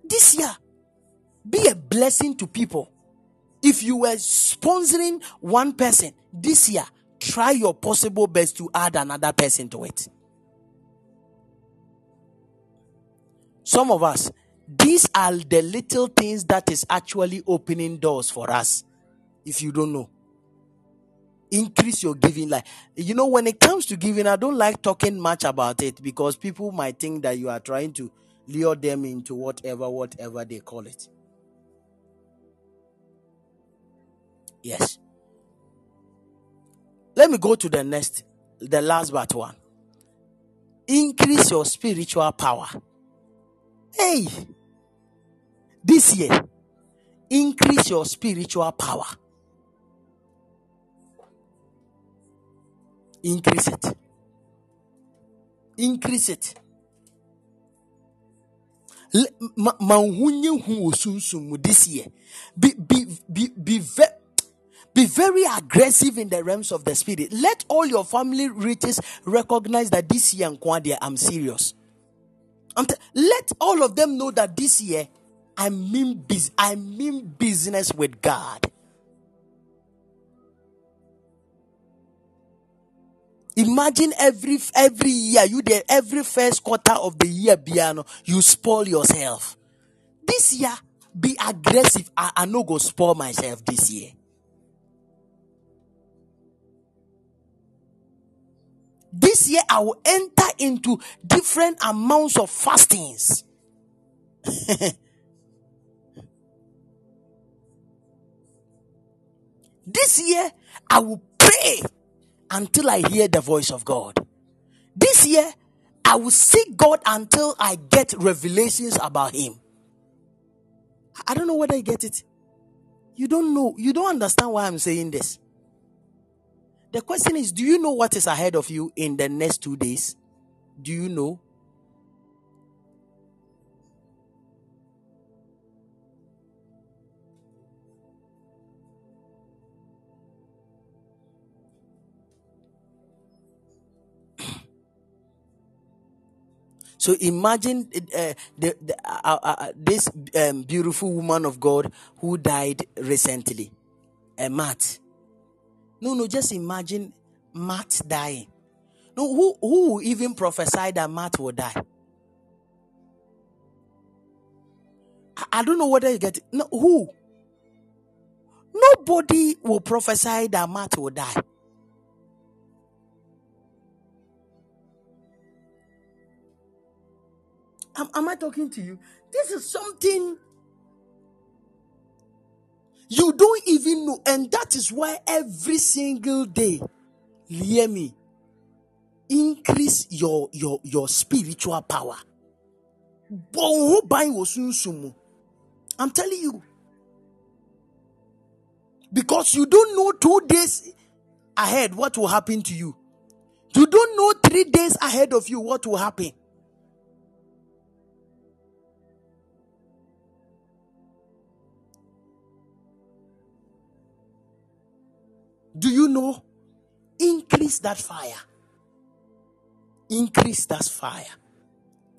Speaker 1: This year be a blessing to people. If you were sponsoring one person this year, try your possible best to add another person to it. Some of us, these are the little things that is actually opening doors for us. If you don't know, increase your giving life. You know, when it comes to giving, I don't like talking much about it because people might think that you are trying to lure them into whatever, whatever they call it. Yes. Let me go to the next, the last but one. Increase your spiritual power. Hey, this year, increase your spiritual power. Increase it. Increase it. This year. Be be be be very be very aggressive in the realms of the spirit. Let all your family riches recognize that this year, I'm serious. T- let all of them know that this year I mean, biz- I mean business with God. Imagine every every year you did every first quarter of the year piano you spoil yourself. This year be aggressive. I, I no go spoil myself this year. This year I will enter into different amounts of fastings. this year I will pray until I hear the voice of God. This year I will seek God until I get revelations about Him. I don't know whether you get it. You don't know. You don't understand why I'm saying this. The question is do you know what is ahead of you in the next two days? Do you know? So imagine uh, the, the, uh, uh, uh, this um, beautiful woman of God who died recently, a Matt. No, no, just imagine Matt dying. No, who who even prophesied that Matt will die? I, I don't know whether you get it. No, who? Nobody will prophesy that Matt will die. Am, am I talking to you? This is something you don't even know, and that is why every single day, hear me, increase your your your spiritual power. I'm telling you. Because you don't know two days ahead what will happen to you. You don't know three days ahead of you what will happen. Do you know? Increase that fire. Increase that fire.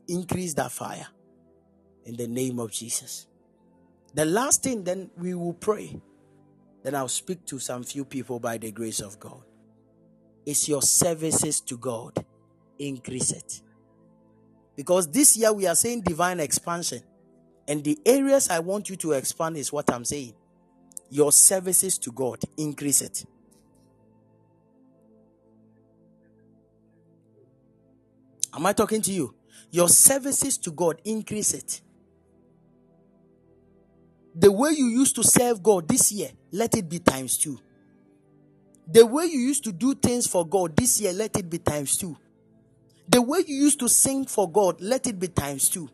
Speaker 1: Increase that fire. In the name of Jesus. The last thing, then we will pray. Then I'll speak to some few people by the grace of God. It's your services to God. Increase it. Because this year we are saying divine expansion. And the areas I want you to expand is what I'm saying. Your services to God. Increase it. Am I talking to you? Your services to God, increase it. The way you used to serve God this year, let it be times two. The way you used to do things for God this year, let it be times two. The way you used to sing for God, let it be times two.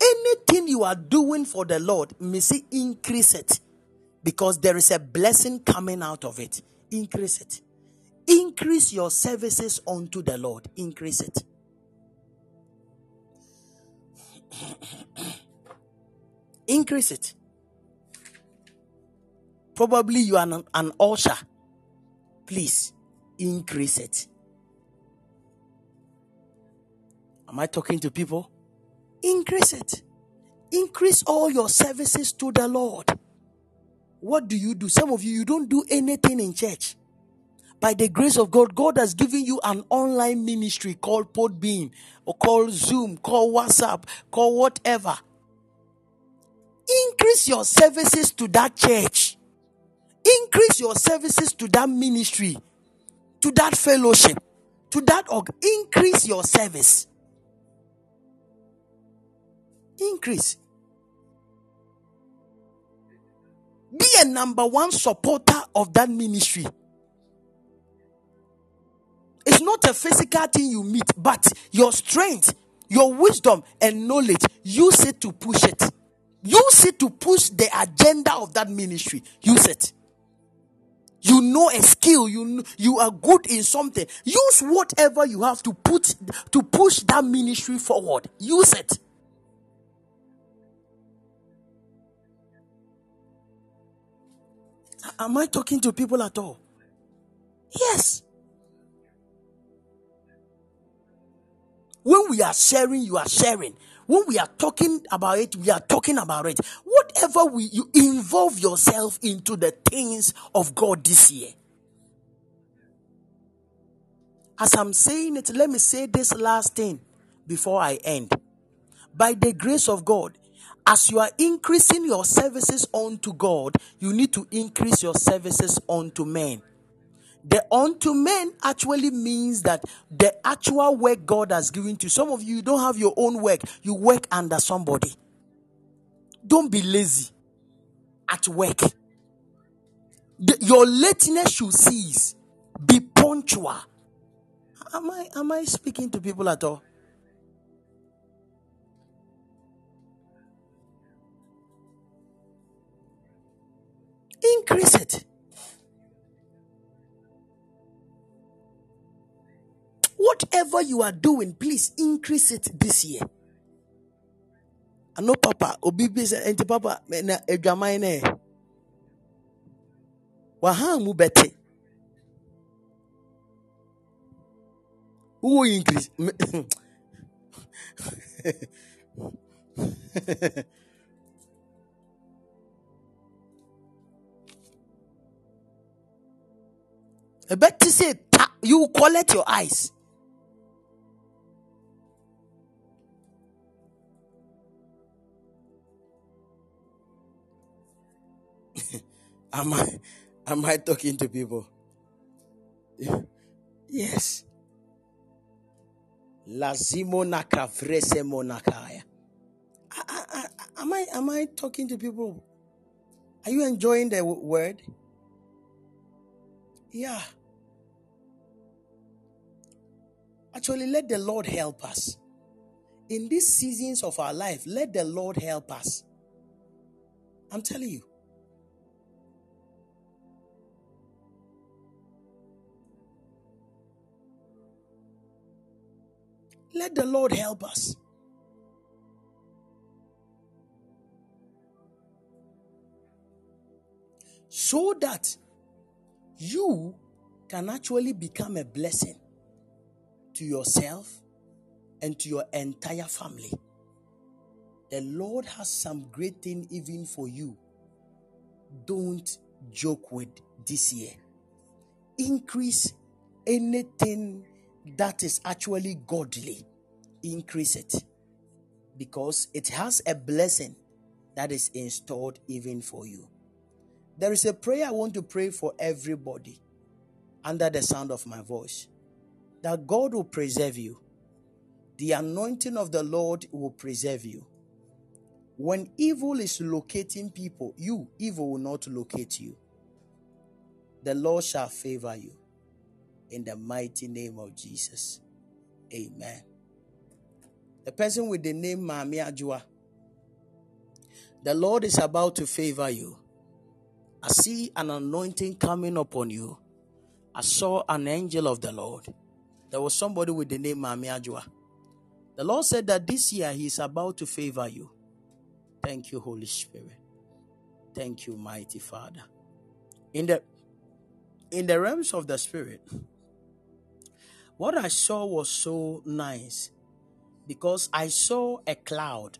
Speaker 1: Anything you are doing for the Lord, may see increase it because there is a blessing coming out of it. Increase it. Increase your services unto the Lord. Increase it. Increase it. Probably you are an, an usher. Please increase it. Am I talking to people? Increase it. Increase all your services to the Lord. What do you do? Some of you, you don't do anything in church by the grace of God, God has given you an online ministry called Podbean or called Zoom, called WhatsApp, called whatever. Increase your services to that church. Increase your services to that ministry, to that fellowship, to that org. Increase your service. Increase. Be a number one supporter of that ministry. It's not a physical thing you meet, but your strength, your wisdom, and knowledge, use it to push it. Use it to push the agenda of that ministry. Use it. You know a skill, you you are good in something. Use whatever you have to put to push that ministry forward. Use it. Am I talking to people at all? Yes. When we are sharing, you are sharing. When we are talking about it, we are talking about it. Whatever we you involve yourself into the things of God this year. As I'm saying it, let me say this last thing before I end. By the grace of God, as you are increasing your services unto God, you need to increase your services unto men. The unto men actually means that the actual work God has given to. Some of you, you don't have your own work, you work under somebody. Don't be lazy at work. The, your lateness should cease. Be punctual. Am I am I speaking to people at all? Increase it. Whatever you are doing, please increase it this year. I know Papa, Obibi said, Papa, na edwaman ne. Waha mu bete. Who increase? I bet say you collect your eyes. Am I am I talking to people? Yes. Lazimo nakavrese monakaya. Am I am I talking to people? Are you enjoying the word? Yeah. Actually, let the Lord help us. In these seasons of our life, let the Lord help us. I'm telling you. Let the Lord help us. So that you can actually become a blessing to yourself and to your entire family. The Lord has some great thing even for you. Don't joke with this year. Increase anything that is actually godly. Increase it because it has a blessing that is installed even for you. There is a prayer I want to pray for everybody under the sound of my voice that God will preserve you. The anointing of the Lord will preserve you. When evil is locating people, you, evil will not locate you. The Lord shall favor you. In the mighty name of Jesus. Amen. The person with the name Mami Ajua, the Lord is about to favor you. I see an anointing coming upon you. I saw an angel of the Lord there was somebody with the name Mami Ajua. The Lord said that this year He is about to favor you. Thank you, Holy Spirit. Thank you, mighty Father. In the in the realms of the spirit, what I saw was so nice because I saw a cloud,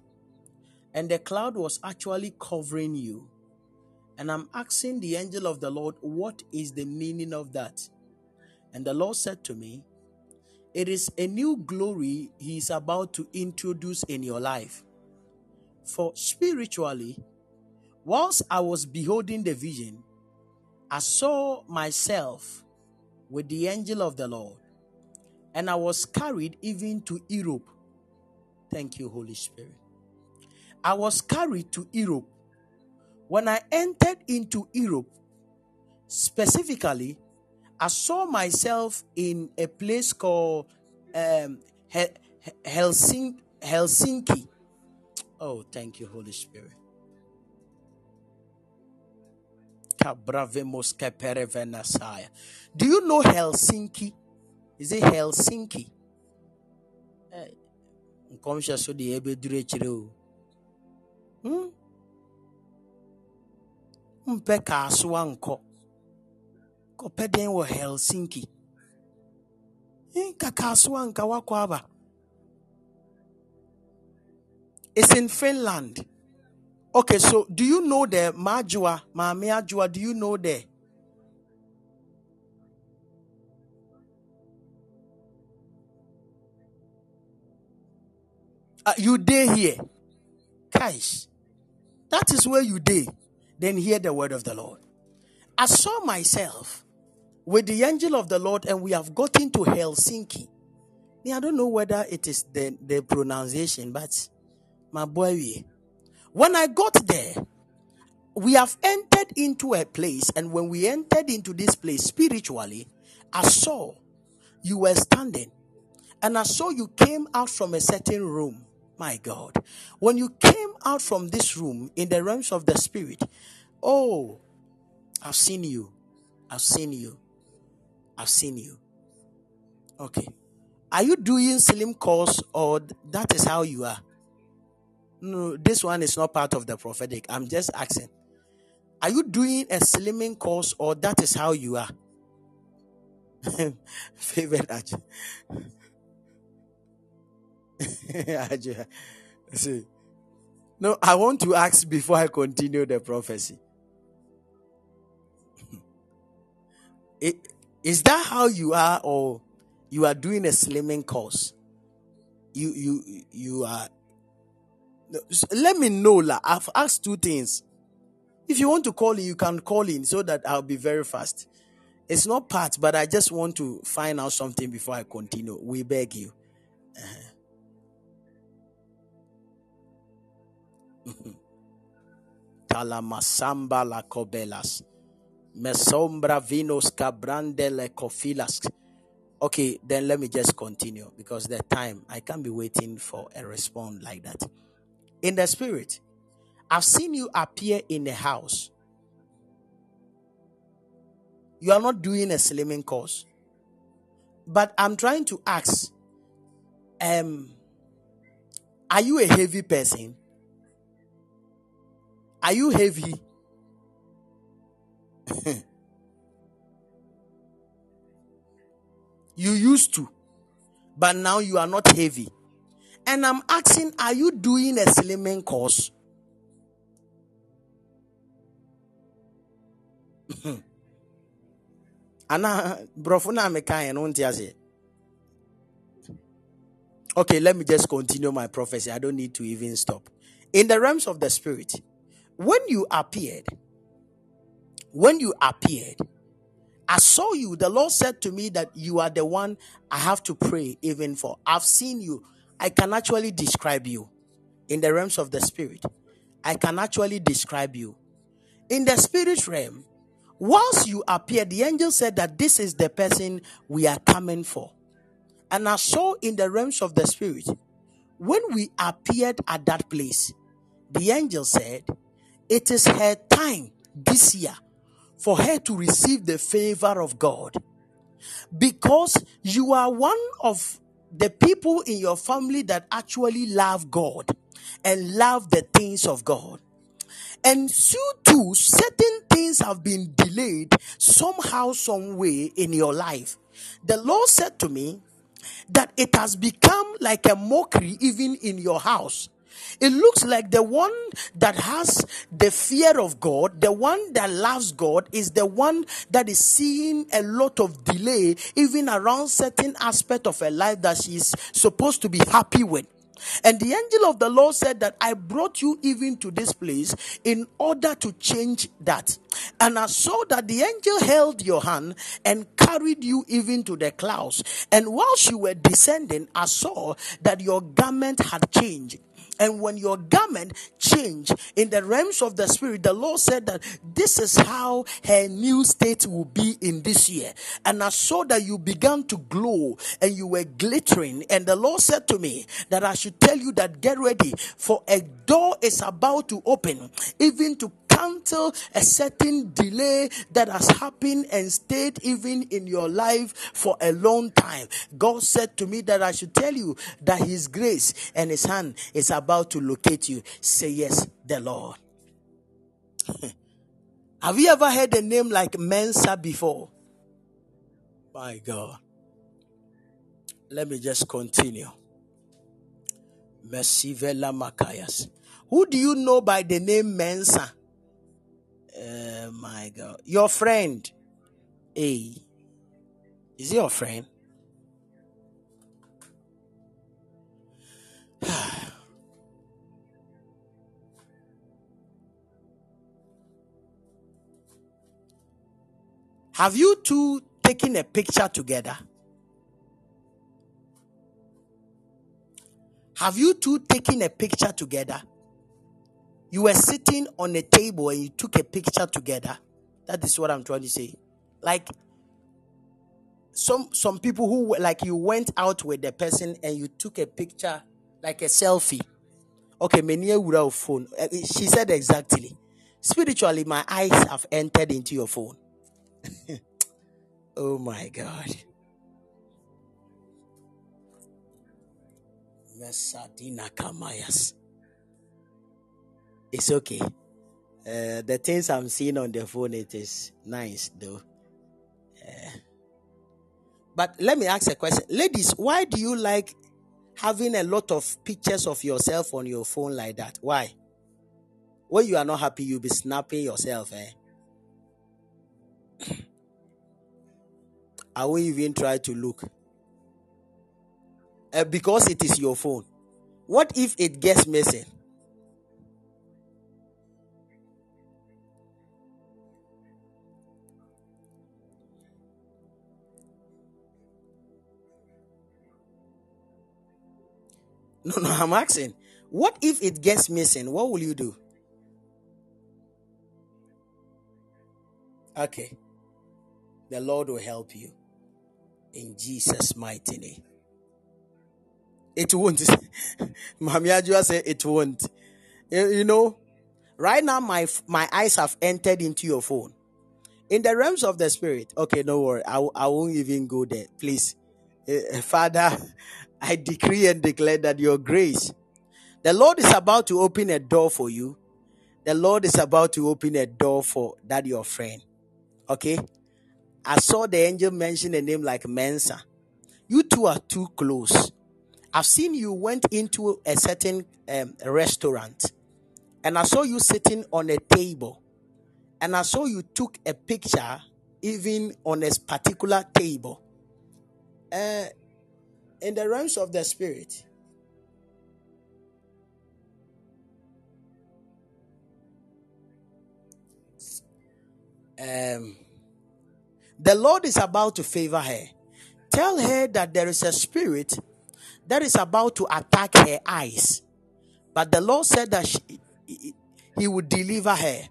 Speaker 1: and the cloud was actually covering you. And I'm asking the angel of the Lord, what is the meaning of that? And the Lord said to me, it is a new glory He is about to introduce in your life. For spiritually, whilst I was beholding the vision, I saw myself with the angel of the Lord, and I was carried even to Europe. Thank you, Holy Spirit. I was carried to Europe. When I entered into Europe, specifically, I saw myself in a place called um, Helsinki. Helsinki. Oh, thank you, Holy Spirit. Do you know Helsinki? Is it Helsinki? Nkɔmhyɛ so deɛ ɛbɛduru akyire o mpɛ kaasoa nkɔ. Kɔpɛ den wɔ helsinki. Nkakaasoa nka wakɔ aba. It's in finland. Okay so do you know the majua maame ajua do you know the Uh, you day here guys That is where you did. Then hear the word of the Lord. I saw myself with the angel of the Lord, and we have gotten to Helsinki. I don't know whether it is the, the pronunciation, but my boy, when I got there, we have entered into a place, and when we entered into this place spiritually, I saw you were standing, and I saw you came out from a certain room. My God, when you came out from this room in the realms of the spirit, oh, I've seen you, I've seen you, I've seen you. Okay, are you doing slim course or that is how you are? No, this one is not part of the prophetic. I'm just asking. Are you doing a slimming course or that is how you are? Favorite Ajay. See. No, I want to ask before I continue the prophecy. Is that how you are, or you are doing a slimming course? You you you are. Let me know, la. I've asked two things. If you want to call in, you can call in so that I'll be very fast. It's not part, but I just want to find out something before I continue. We beg you. Uh-huh. Talamasamba la cobelas. Mesombra vinos cabrande le cofilas. Okay, then let me just continue because the time I can't be waiting for a response like that. In the spirit, I've seen you appear in a house. You are not doing a slimming course. But I'm trying to ask um, are you a heavy person? Are you heavy? you used to, but now you are not heavy. And I'm asking, are you doing a slimming course? ana brɔfo no a mekaeɛ no wonte okay let me just continue my prophecy i don't need to even stop in the realms of the spirit when you appeared when you appeared i saw you. The lord said to me that you are the one i have to pray even for. I've seen you. I can actually describe you in the realms of the spirit. I can actually describe you. In the spirit realm once you appear, the angel said that this is the person we are coming for. And I saw in the realms of the spirit, when we appeared at that place, the angel said, It is her time this year for her to receive the favor of God. Because you are one of the people in your family that actually love God and love the things of God. And so too, certain things have been delayed somehow, some way in your life. The Lord said to me that it has become like a mockery even in your house. It looks like the one that has the fear of God, the one that loves God, is the one that is seeing a lot of delay, even around certain aspect of her life that she's supposed to be happy with. And the angel of the Lord said that I brought you even to this place in order to change that. And I saw that the angel held your hand and carried you even to the clouds. And while you were descending, I saw that your garment had changed. And when your garment changed in the realms of the spirit, the Lord said that this is how her new state will be in this year. And I saw that you began to glow and you were glittering. And the Lord said to me that I should tell you that get ready for a door is about to open, even to cancel a certain delay that has happened and stayed even in your life for a long time. God said to me that I should tell you that His grace and His hand is about to locate you. Say yes, the Lord. Have you ever heard a name like Mensa before? My God. Let me just continue. Mesivela Makayas. Who do you know by the name Mensa? Uh, my God. Your friend. Hey. Is he your friend? Have you two taken a picture together? Have you two taken a picture together? You were sitting on a table and you took a picture together. That is what I'm trying to say. Like some some people who like you went out with the person and you took a picture like a selfie. Okay, many without phone. Eh, she said exactly. Spiritually, my eyes have entered into your phone. oh my God. Mesadina Kamayas. It's okay. Uh, the things I'm seeing on the phone, it is nice though. Uh, but let me ask a question. Ladies, why do you like having a lot of pictures of yourself on your phone like that? Why? When you are not happy, you'll be snapping yourself, eh? I won't even try to look. Uh, because it is your phone. What if it gets missing? No, no, I'm asking. What if it gets missing? What will you do? Okay. The Lord will help you. In Jesus' mighty name. It won't. Mami Ajua said it won't. You know, right now my my eyes have entered into your phone. In the realms of the spirit. Okay, no worry. I, I won't even go there. Please. Uh, Father, I decree and declare that your grace, the Lord is about to open a door for you. The Lord is about to open a door for that your friend. Okay? I saw the angel mention a name like Mensa. You two are too close. I've seen you went into a certain um, restaurant and I saw you sitting on a table and I saw you took a picture even on a particular table. Uh, in the realms of the spirit, um, the Lord is about to favor her. Tell her that there is a spirit that is about to attack her eyes. But the Lord said that she, He would deliver her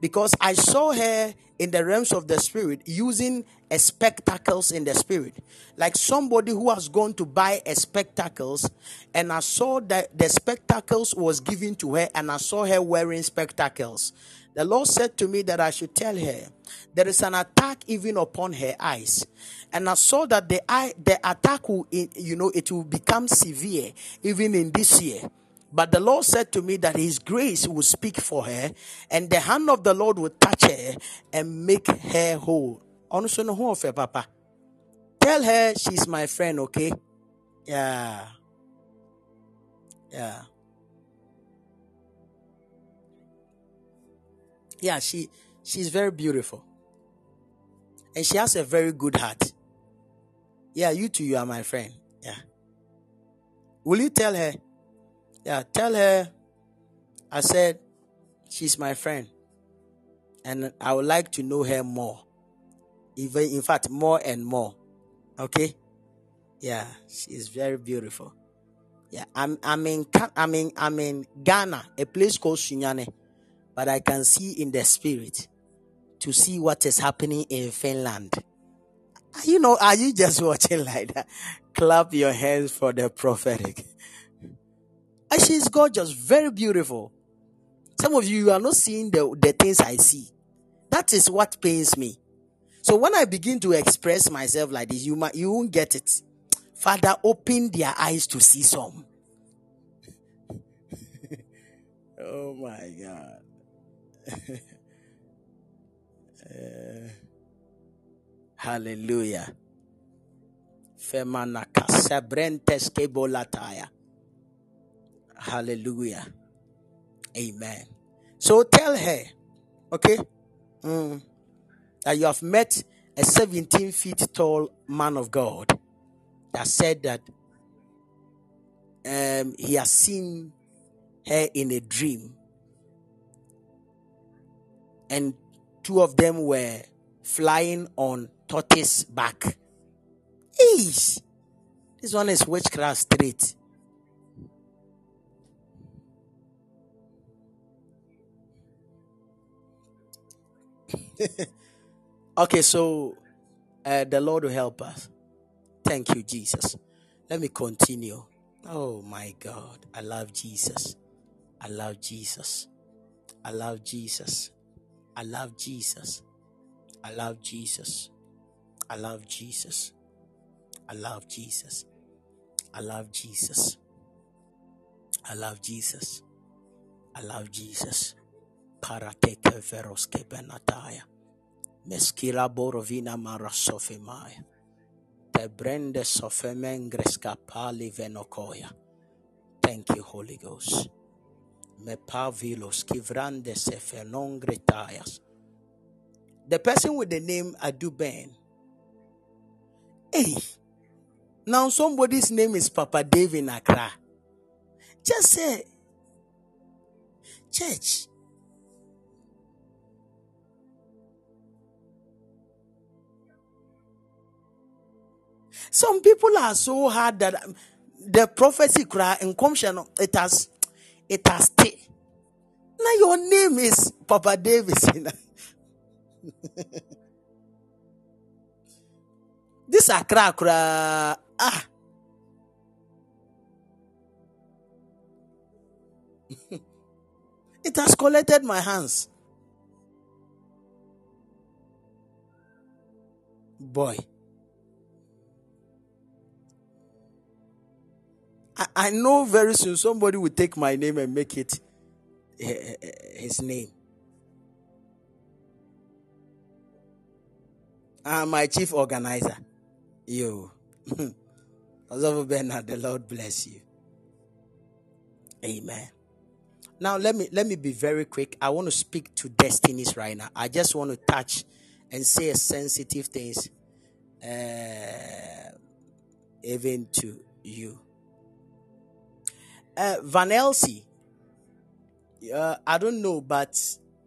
Speaker 1: because I saw her in the realms of the spirit using a spectacles in the spirit. Like somebody who has gone to buy a spectacles and i saw that the spectacles was given to her and i saw her wearing spectacles. The lord said to me that i should tell her there is an attack even upon her eyes. And i saw that the eye the attack will you know it will become severe even in this year. But the Lord said to me that His grace will speak for her, and the hand of the Lord will touch her and make her whole. Also, no of her, Papa. Tell her she's my friend, okay? Yeah. Yeah. Yeah, she she's very beautiful. And she has a very good heart. Yeah, you two, you are my friend. Yeah. Will you tell her? Yeah, tell her I said she's my friend and I would like to know her more. Even in fact, more and more. Okay? Yeah, she's very beautiful. Yeah, I'm I'm in I'm in I'm in Ghana, a place called Sunyani, but I can see in the spirit to see what is happening in Finland. You know, are you just watching like that? Clap your hands for the prophetic. And she's gorgeous, very beautiful. Some of you, you are not seeing the, the things I see. That is what pains me. So when I begin to express myself like this, you might, you won't get it. Father, open their eyes to see some. oh my God. uh, hallelujah. Femanaka sebrentes kebolataya. Hallelujah. Amen. So tell her, okay, mm, that you have met a 17 feet tall man of God that said that um, he has seen her in a dream. And two of them were flying on tortoise back. Eesh. This one is witchcraft straight. okay, so uh, the Lord will help us. Thank you, Jesus. Let me continue. Oh my God. I love Jesus. I love Jesus. I love Jesus. I love Jesus. I love Jesus. I love Jesus. I love Jesus. I love Jesus. I love Jesus. I love Jesus. Parateke veroske benataya. Meskira borovina marasofemaya. Te brende sofemengreska pali venokoya. Thank you, Holy Ghost. Me pavilos kivrande sefenongretayas. The person with the name Aduben. Hey, now somebody's name is Papa David Accra. Just say, church. Some people are so hard that um, the prophecy cry in commission it has it has stay. Now your name is Papa Davis. this Accra, Accra, ah. it has collected my hands. Boy. I, I know very soon somebody will take my name and make it eh, eh, eh, his name. I'm my chief organizer. You. Osofo Bernard, the Lord bless you. Amen. Now let me let me be very quick. I want to speak to destinies right now. I just want to touch and say sensitive things uh, even to you. Uh, Van Elsie, uh, I don't know, but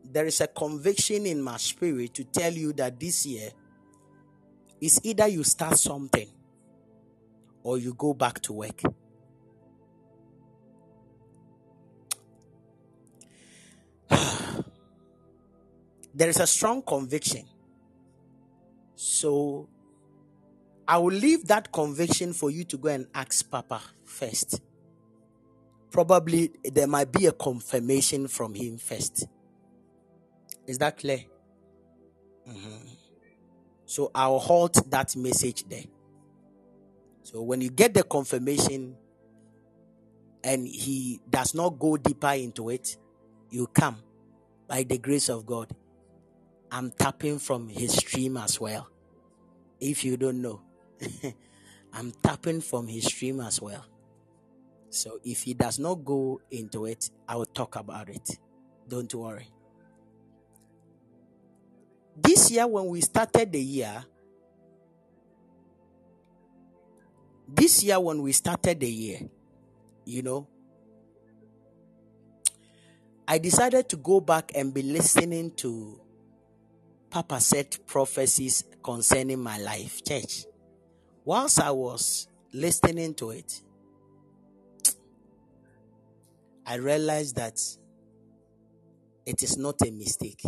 Speaker 1: there is a conviction in my spirit to tell you that this year is either you start something or you go back to work. there is a strong conviction. So I will leave that conviction for you to go and ask Papa first probably there might be a confirmation from him first. Is that clear? Mm-hmm. So I'll halt that message there. So when you get the confirmation and he does not go deeper into it, you come by the grace of God. I'm tapping from his stream as well. If you don't know, I'm tapping from his stream as well. So if he does not go into it, I will talk about it. Don't worry. This year, when we started the year, this year, when we started the year, you know, I decided to go back and be listening to Papa said prophecies concerning my life, church. Whilst I was listening to it, I realized that it is not a mistake.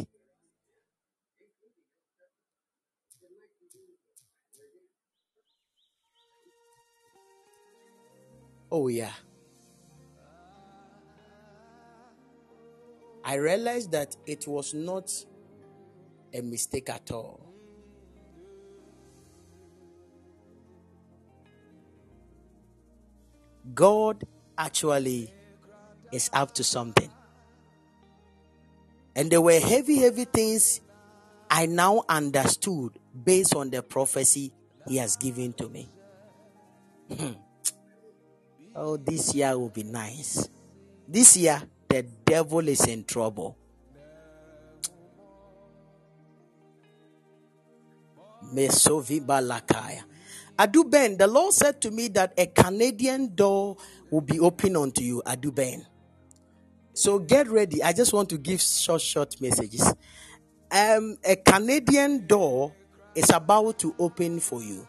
Speaker 1: Oh, yeah. I realized that it was not a mistake at all. God actually is up to something. And there were heavy, heavy things I now understood based on the prophecy he has given to me. Hmm. oh, this year will be nice. This year, the devil is in trouble. Adu Ben, the Lord said to me that a Canadian door will be open unto you, Adu Ben. So get ready. I just want to give short, short messages. um, a Canadian door is about to open for you.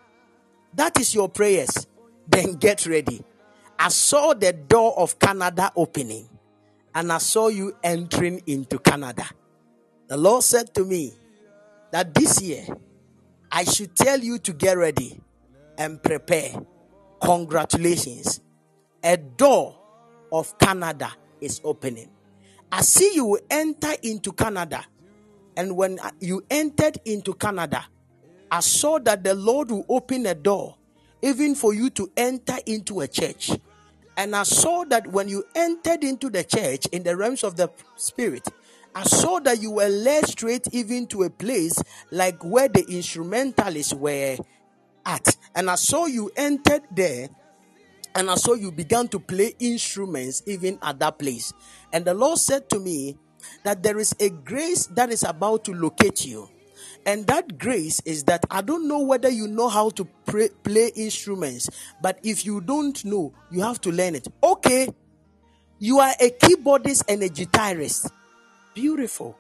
Speaker 1: That is your prayers. Then get ready. I saw the door of Canada opening and I saw you entering into Canada. The Lord said to me that this year I should tell you to get ready and prepare. Congratulations. A door of Canada is opening. I see you enter into Canada. And when you entered into Canada, I saw that the Lord will open a door even for you to enter into a church. And I saw that when you entered into the church in the realms of the spirit, I saw that you were led straight even to a place like where the instrumentalists were at. And I saw you entered there and I saw you began to play instruments even at that place. And the Lord said to me that there is a grace that is about to locate you. And that grace is that I don't know whether you know how to pray, play instruments, but if you don't know, you have to learn it. Okay, you are a keyboardist and a guitarist. Beautiful.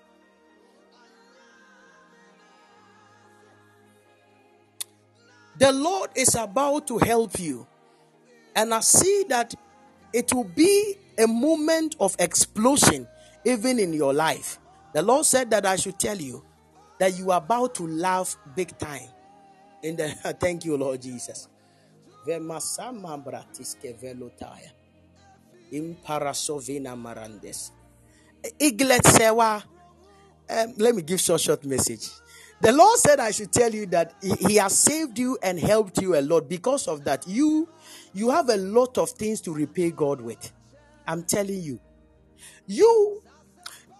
Speaker 1: The Lord is about to help you. And I see that it will be a moment of explosion even in your life. The Lord said that I should tell you that you are about to laugh big time. In the thank you, Lord Jesus. Imparasovina marandes. Iglet sewa. Um, let me give short short message. The Lord said I should tell you that he, he has saved you and helped you a lot. Because of that, you you have a lot of things to repay God with. I'm telling you. You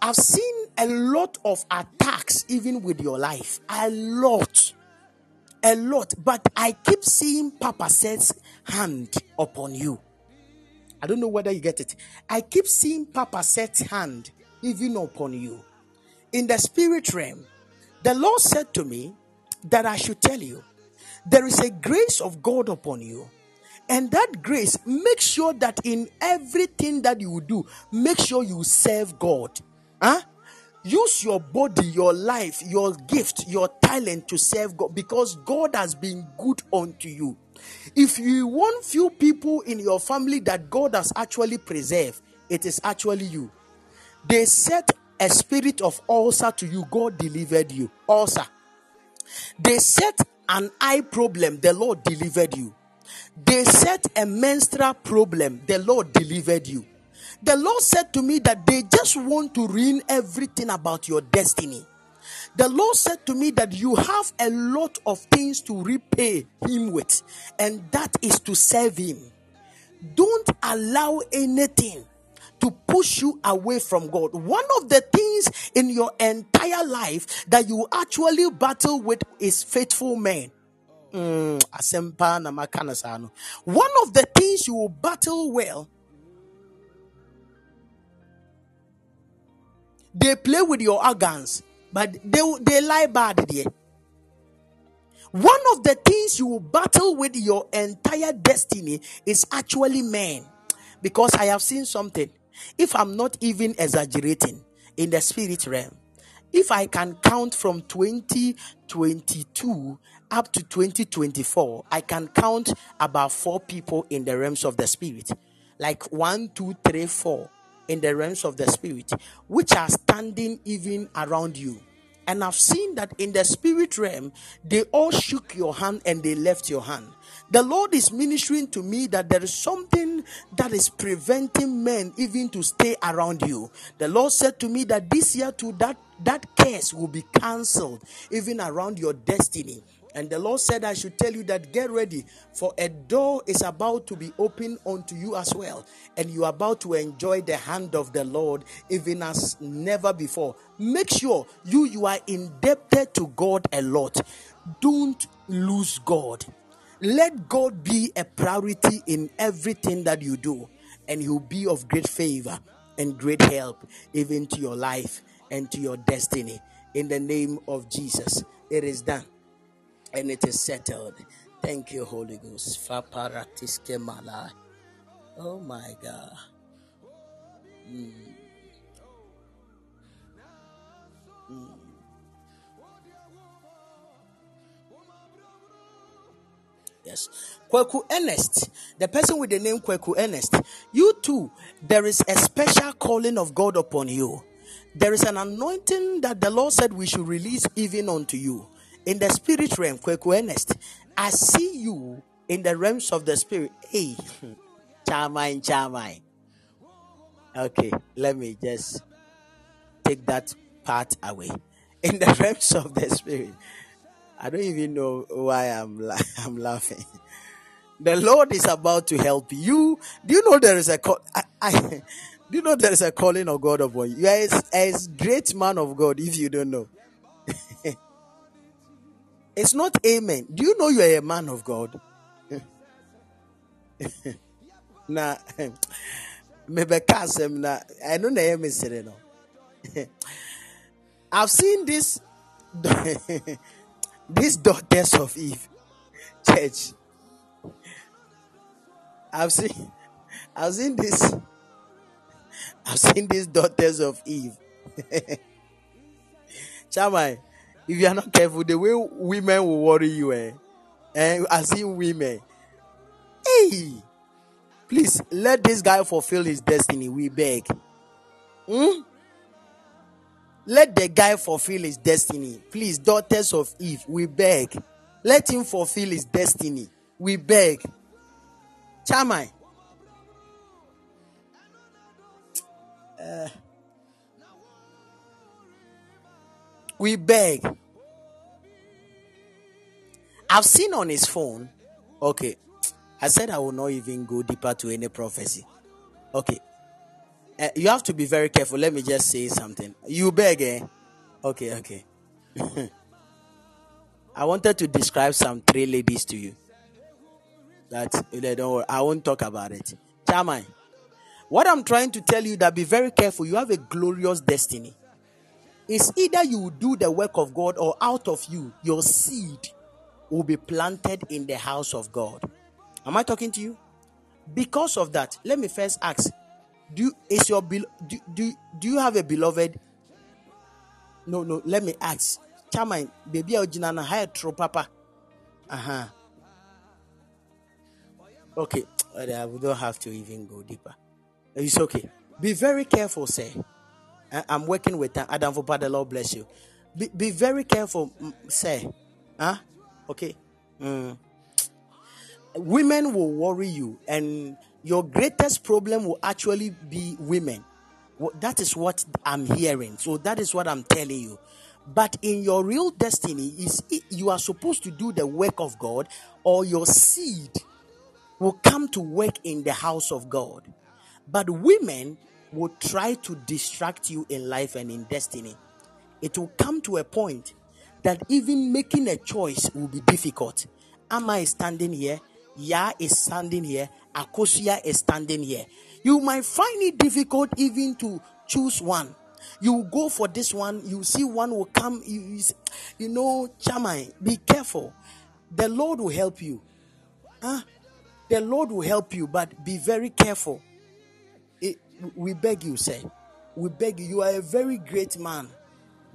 Speaker 1: I've seen a lot of attacks even with your life. A lot. A lot. But I keep seeing Papa says hand upon you. I don't know whether you get it. I keep seeing Papa set's hand even upon you. In the spirit realm, the Lord said to me that I should tell you there is a grace of God upon you. And that grace, make sure that in everything that you do, make sure you serve God. Huh? Use your body, your life, your gift, your talent to serve God because God has been good unto you. If you want few people in your family that God has actually preserved, it is actually you. They set a spirit of ulcer to you, God delivered you. Ulcer. They set an eye problem, the Lord delivered you. They set a menstrual problem, the Lord delivered you. The Lord said to me that they just want to ruin everything about your destiny. The Lord said to me that you have a lot of things to repay Him with, and that is to serve Him. Don't allow anything to push you away from God. One of the things in your entire life that you actually battle with is faithful men. Mm, One of the things you will battle well They play with your organs, but they, they lie bad there. One of the things you will battle with your entire destiny is actually men. Because I have seen something. If I'm not even exaggerating in the spirit realm, if I can count from 2022 up to 2024, I can count about four people in the realms of the spirit. Like one, two, three, four in the realms of the spirit, which are standing even around you. And I've seen that in the spirit realm, they all shook your hand and they left your hand. The Lord is ministering to me that there is something that is preventing men even to stay around you. The Lord said to me that this year too, that that curse will be cancelled even around your destiny. And the Lord said, I should tell you that get ready, for a door is about to be opened unto you as well. And you are about to enjoy the hand of the Lord even as never before. Make sure you, you are indebted to God a lot. Don't lose God. Let God be a priority in everything that you do, and He'll be of great favor and great help even to your life and to your destiny. In the name of Jesus, it is done and it is settled. Thank you, Holy Ghost. Oh my God. Mm. Mm. Yes. Kweku Ernest, the person with the name Kweku Ernest, you too, there is a special calling of God upon you. There is an anointing that the Lord said we should release even unto you. In the spirit realm, Kweku Ernest, I see you in the realms of the spirit. Hey, Charmine, Charmine. Okay, let me just take that part away. In the realms of the spirit, I don't even know why I'm la- I'm laughing. The Lord is about to help you. Do you know there is a call? I, I, do you know there is a calling of God upon you? You are a, a great man of God. If you don't know, it's not amen. Do you know you are a man of God? Now, asɛm na ɛno na ɛyɛ mesere no I've seen this these daughters of Eve church. I've seen I've seen this I've seen these daughters of Eve. Chamai, if you are not careful, the way women will worry you, eh? And I see women. Hey, please let this guy fulfill his destiny. We beg. Hmm? Let the guy fulfill his destiny. Please, daughters of Eve, we beg. Let him fulfill his destiny. We beg. Chamai. Uh, we beg. I've seen on his phone. Okay. I said I will not even go deeper to any prophecy. Okay. Uh, you have to be very careful. Let me just say something. You beg, eh? Okay, okay. I wanted to describe some three ladies to you. That eh, don't worry, I won't talk about it. Chamai, what I'm trying to tell you that be very careful. You have a glorious destiny. It's either you do the work of God or out of you, your seed will be planted in the house of God. Am I talking to you? Because of that, let me first ask do you, is your do, do do you have a beloved? No no let me ask. Chairman baby ojina na true papa. Uh-huh. Okay we don't have to even go deeper. It's okay. Be very careful sir i'm working with adam for the lord bless you be, be very careful sir huh okay mm. women will worry you and your greatest problem will actually be women. That is what I'm hearing. So that is what I'm telling you. But in your real destiny is you are supposed to do the work of God or your seed will come to work in the house of God. But women will try to distract you in life and in destiny. It will come to a point that even making a choice will be difficult. Am I standing here? Ya is standing here. Akosua is standing here. You might find it difficult even to choose one. You go for this one, you see one will come. You, you, you know, Chamai, be careful. The Lord will help you. Huh? The Lord will help you, but be very careful. We beg you, say. We beg you. You are a very great man.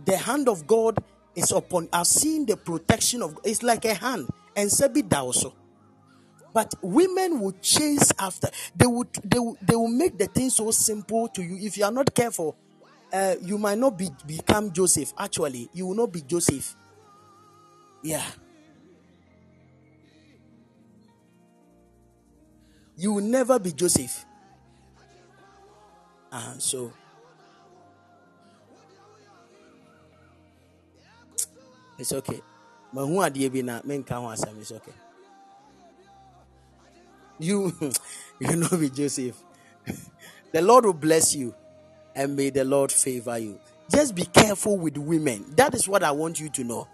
Speaker 1: The hand of God is upon. I've seen the protection of. It's like a hand, and Sebi also. But women will chase after. They would they will, they will make the thing so simple to you. If you are not careful, uh, you might not be become Joseph. Actually, you will not be Joseph. Yeah. You will never be Joseph. Uh, so it's okay. But who Mahu adeɛ bi na menka ho asɛm it's okay. You, you know me, Joseph. the Lord will bless you and may the Lord favor you. Just be careful with women. That is what I want you to know.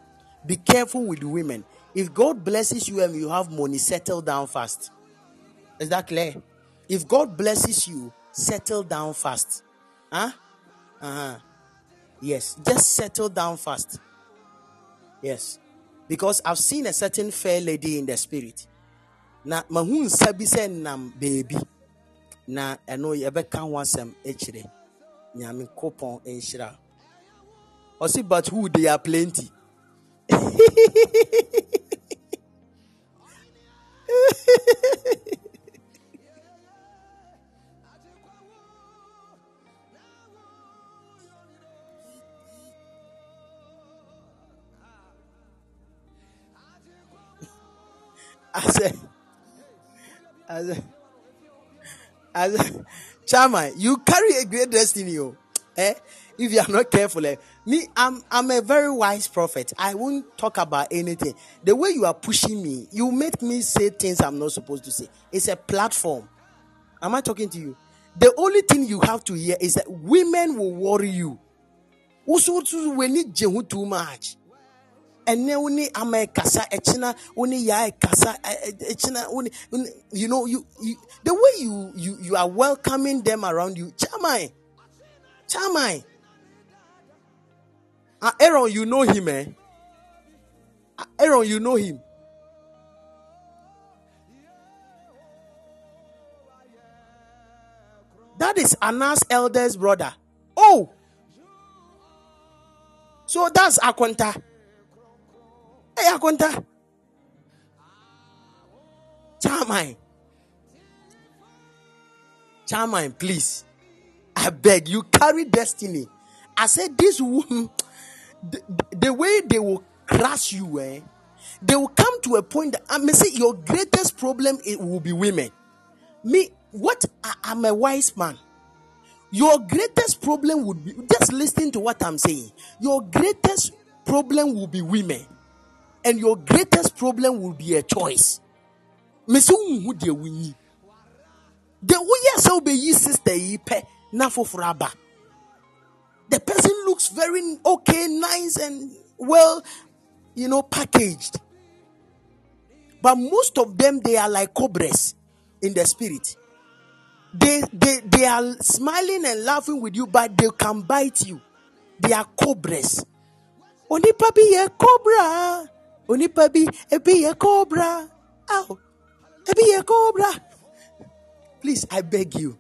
Speaker 1: Be careful with women. If God blesses you and you have money, settle down fast. Is that clear? If God blesses you, settle down fast. Huh? Uh-huh. Yes, just settle down fast. Yes. Because I've seen a certain fair lady in the spirit na mahu nsa bi sɛ nam beebi na ɛno yɛbɛka ho asɛm akyire nyame kopɔn nhyira ɔsi but who they are plenty I said, I said, I said, Chama, you carry a great destiny, oh. Eh? If you are not careful, eh? me, I'm I'm a very wise prophet. I won't talk about anything. The way you are pushing me, you make me say things I'm not supposed to say. It's a platform. Am I talking to you? The only thing you have to hear is that women will worry you. Also, when you too much ɛnɛ wo ama kasa ɛkyina wo yaa kasa ɛkyina you know you, you the way you you you are welcoming them around you chairman chairman. Uh, Aaron you know him eh? Uh, Aaron you know him. That is Anas eldest brother. Oh! So that's Akonta. Hey, Akonta. Charmine. Charmine, please. I beg you, carry destiny. I said, this woman, the, the way they will crush you, eh? They will come to a point that I may say your greatest problem it will be women. Me, what I, I'm a wise man. Your greatest problem would be just listen to what I'm saying. Your greatest problem will be women and your greatest problem will be a choice. Mese who deɛ wonyi. The woyɛ sɛ wobɛyi sister yi pɛ na. The person looks very okay, nice and well, you know, packaged. But most of them they are like cobras in the spirit. They they they are smiling and laughing with you, but they can bite you. They are cobras. Onipa bi ye cobra onipa bi ebi yɛ cobra ow ebi yɛ cobra please i beg you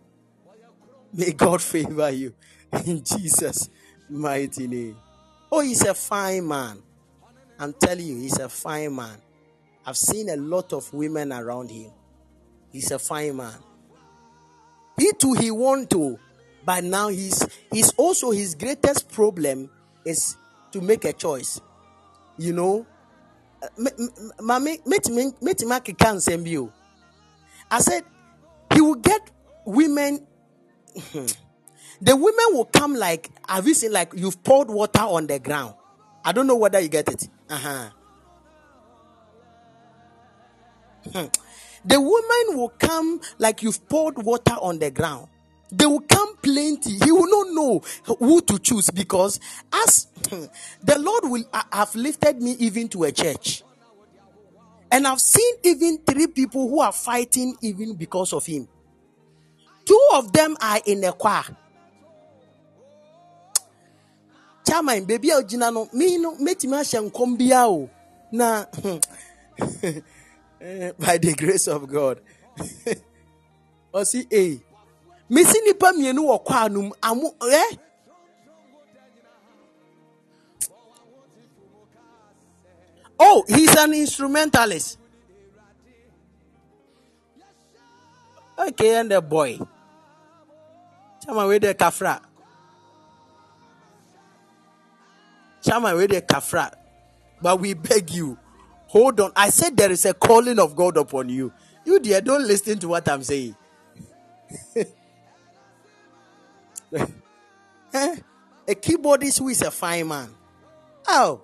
Speaker 1: may god favor you in jesus mighty name. Oh he's a fine man. I'm telling you he's a fine man. I've seen a lot of women around him. He's a fine man. He too he want to but now he's he's also his greatest problem is to make a choice. You know maame metumi akeka nsɛm bi o i said he will get women the women will come like have you seen like you've poured water on the ground? I don't know whether you get it. Uh-huh. the women will come like you've poured water on the ground they will come plenty. He will not know who to choose because as the Lord will have lifted me even to a church. And I've seen even three people who are fighting even because of him. Two of them are in a choir. Chairman, baby, Ojina no, me no, metimi ahyɛ nkɔm bia o. Na by the grace of God. Ɔsi, eh, wɔ amu eh? Oh he's an instrumentalist. Okay and the boy. Chama wey dey kafra? Chama wey dey kafra? But we beg you hold on. I said there is a calling of god upon you. You dear don't listen to what i'm saying eh? A keyboardist who is a fine man. Oh.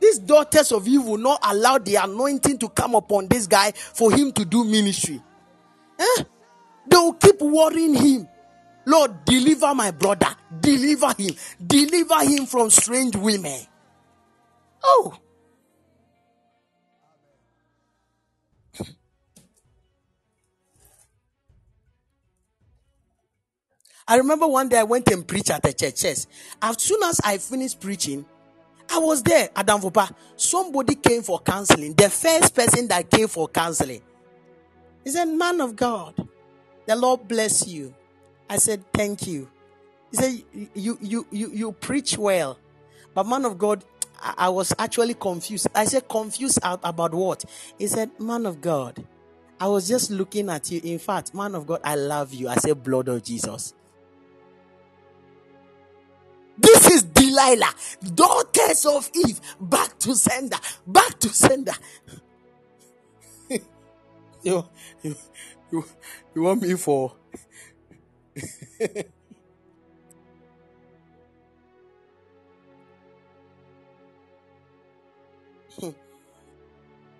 Speaker 1: These daughters of you will not allow the anointing to come upon this guy for him to do ministry. Eh? They will keep worrying him. Lord, deliver my brother. Deliver him. Deliver him from strange women. Oh. I remember one day I went and preached at a church. Yes. As soon as I finished preaching, I was there at Danvopa. Somebody came for counseling. The first person that came for counseling. He said, Man of God, the Lord bless you. I said, Thank you. He said, You you you you preach well. But man of God, I, I was actually confused. I said, confused about what? He said, Man of God, I was just looking at you. In fact, man of God, I love you. I said, Blood of Jesus. This is Delilah, daughters of Eve, back to sender, back to sender. you, you, you, you want me for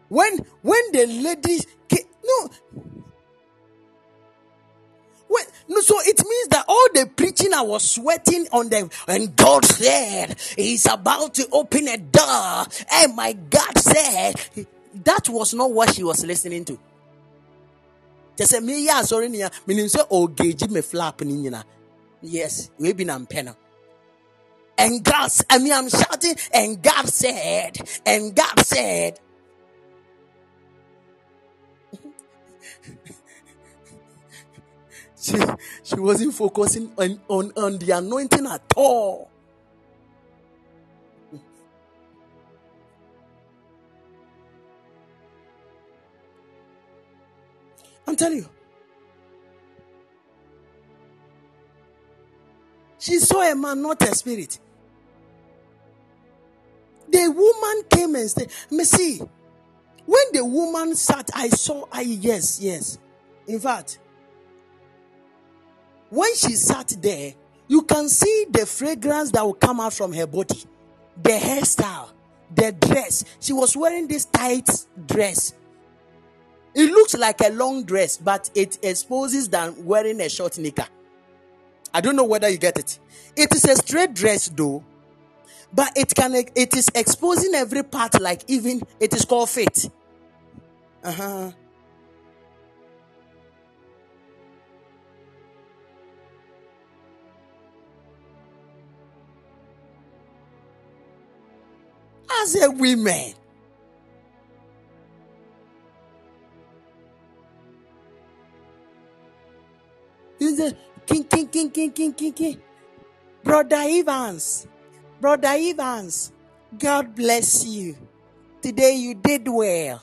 Speaker 1: when when the ladies came, no no, so it means that all the preaching I was sweating on them, and God said He's about to open a door, and my God said that was not what she was listening to. Just say me yeah sorry niya meaning say oh gauge me flap Yes, we been am pen. And God, I mean, I'm shouting, and God said, and God said, she, she wasn't focusing on, on, on the anointing at all. I'm telling you. She saw a man, not a spirit. The woman came and said, Me see. When the woman sat, I saw, I yes, yes. In fact, when she sat there, you can see the fragrance that will come out from her body, the hairstyle, the dress. She was wearing this tight dress. It looks like a long dress, but it exposes than wearing a short knicker. I don't know whether you get it. It is a straight dress though, but it can it is exposing every part like even it is called fit. Uh-huh. As a woman. Say, king, king, king, king, king, king, king. Brother Evans, Brother Evans, God bless you. Today you did well.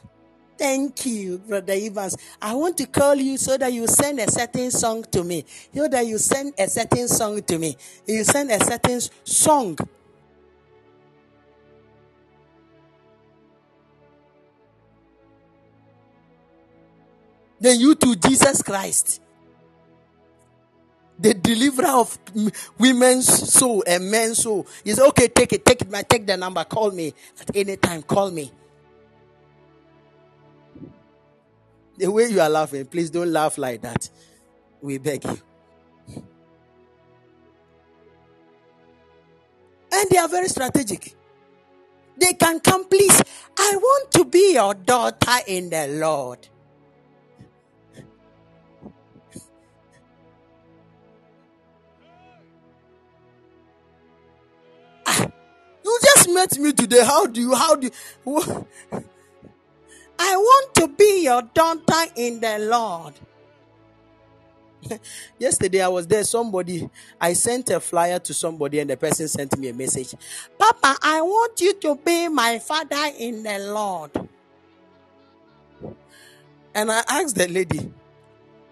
Speaker 1: Thank you, Brother Evans. I want to call you so that you send a certain song to me. So that you send a certain song to me. You send a certain song. Then you to Jesus Christ the deliverer of women's soul and men's soul. He said, okay, take it, take it, take the number, call me at any time, call me. The way you are laughing, please don't laugh like that. We beg you. And they are very strategic. They can come, please. I want to be your daughter in the Lord. Just met me today. How do you, how do you, I want to be your daughter in the Lord. Yesterday I was there. Somebody, I sent a flyer to somebody, and the person sent me a message. Papa, I want you to be my father in the Lord. And I asked the lady,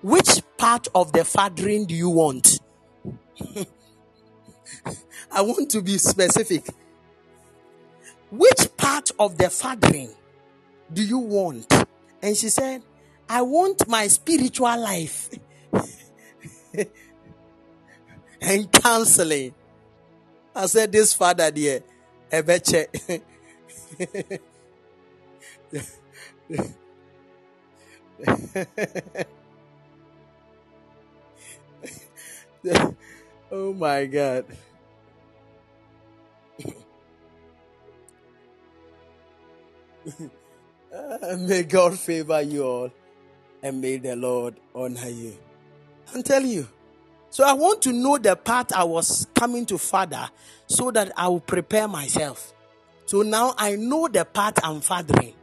Speaker 1: which part of the fathering do you want? I want to be specific. Which part of the fathering do you want? And she said, I want my spiritual life and counseling. I said, This father dear, Ebeche. oh my God. may God favor you all and may the Lord honor you. I'm telling you. So I want to know the part I was coming to father so that I will prepare myself. So now I know the part I'm fathering.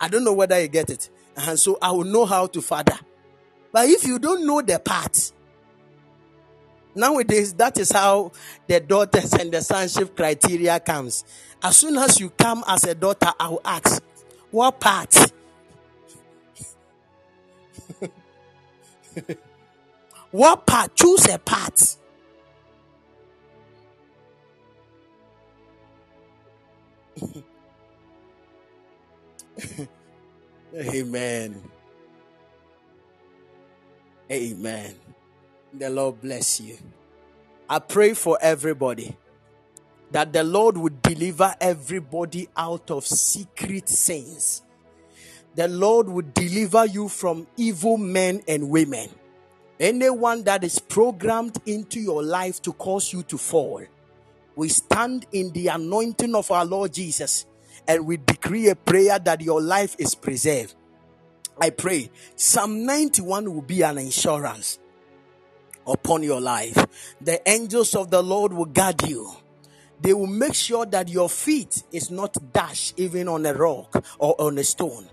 Speaker 1: I don't know whether you get it. And so I will know how to father. But if you don't know the part, nowadays that is how the daughters and the sonship criteria comes. As soon as you come as a daughter, I will ask, what part? what part? Choose a part. Amen. Amen. The Lord bless you. I pray for everybody that the Lord would deliver everybody out of secret sins. The Lord would deliver you from evil men and women. Anyone that is programmed into your life to cause you to fall, we stand in the anointing of our Lord Jesus and we decree a prayer that your life is preserved. I pray Psalm 91 will be an insurance upon your life. The angels of the Lord will guard you. They will make sure that your feet is not dashed even on a rock or on a stone.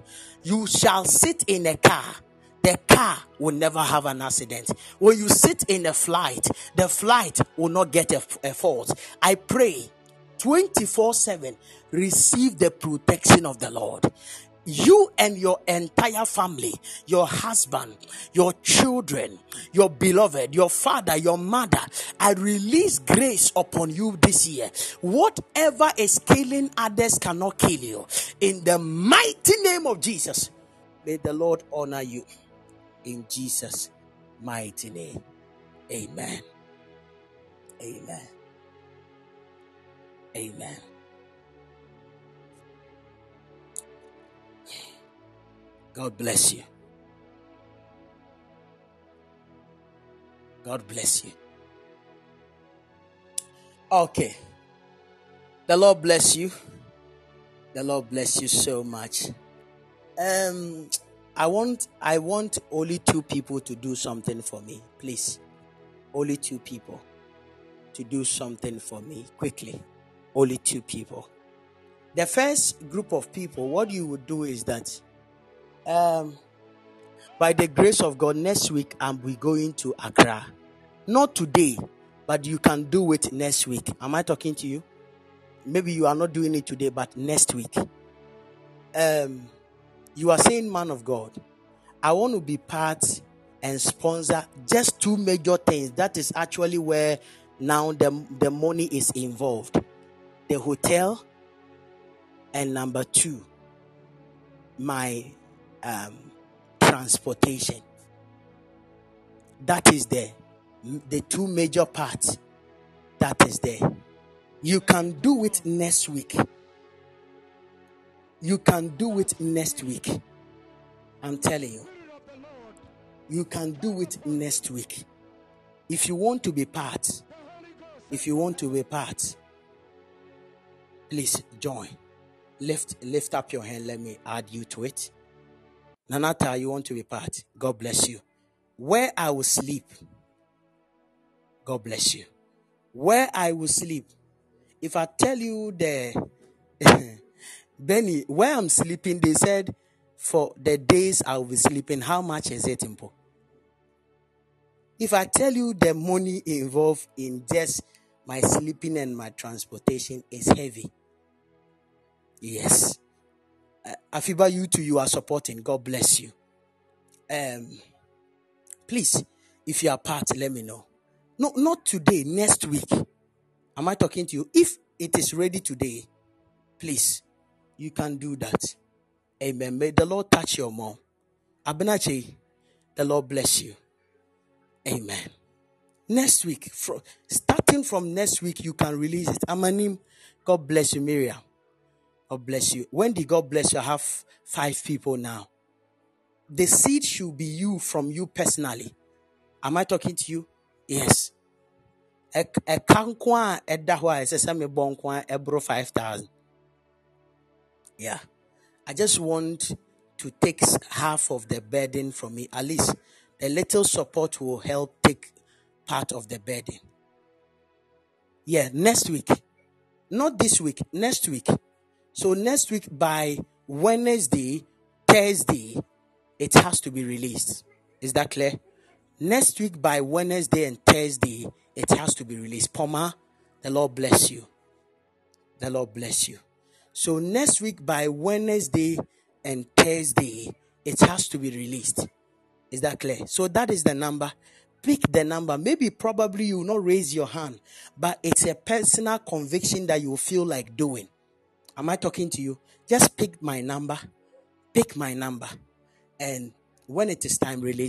Speaker 1: You shall sit in a car. The car will never have an accident. When you sit in a flight, the flight will not get a, a fault. I pray 24 7 receive the protection of the Lord you and your entire family, your husband, your children, your beloved, your father, your mother, I release grace upon you this year. Whatever is killing others cannot kill you. In the mighty name of Jesus, may the Lord honor you. In Jesus' mighty name. Amen. Amen. Amen. God bless you. God bless you. Okay. The Lord bless you. The Lord bless you so much. Um I want I want only two people to do something for me, please. Only two people to do something for me quickly. Only two people. The first group of people, what you would do is that um, by the grace of God, next week I'm we going to Accra. Not today, but you can do it next week. Am I talking to you? Maybe you are not doing it today, but next week. Um, you are saying, man of God, I want to be part and sponsor just two major things. That is actually where now the, the money is involved the hotel, and number two, my um, transportation. That is there. The two major parts. That is there. You can do it next week. You can do it next week. I'm telling you. You can do it next week. If you want to be part, if you want to be part, please join. Lift lift up your hand. Let me add you to it. Nanata, you want to be part. God bless you. Where I will sleep. God bless you. Where I will sleep. If I tell you the Benny, where I'm sleeping, they said for the days I will be sleeping, how much is it, Impo? If I tell you the money involved in just my sleeping and my transportation is heavy. Yes. Afiba, you too, you are supporting. God bless you. Um, please, if you are part, let me know. No, not today, next week. Am I talking to you? If it is ready today, please, you can do that. Amen. May the Lord touch your mom. Abenache, the Lord bless you. Amen. Next week, starting from next week, you can release it. Amanim, God bless you, Miriam. God bless you. When did God bless you? I have five people now. The seed should be you from you personally. Am I talking to you? Yes. ɛka nko a ɛda hɔ a ɛsɛ sɛ mebɔ nko a ɛboro 5000 yeah i just want to take half of the burden from me at least a little support will help take part of the burden yeah next week not this week next week so next week by Wednesday, Thursday, it has to be released. Is that clear? Next week by Wednesday and Thursday, it has to be released. Poma, the Lord bless you. The Lord bless you. So next week by Wednesday and Thursday, it has to be released. Is that clear? So that is the number. Pick the number. Maybe probably you will not raise your hand, but it's a personal conviction that you feel like doing. Am I talking to you? Just pick my number. Pick my number. And when it is time, release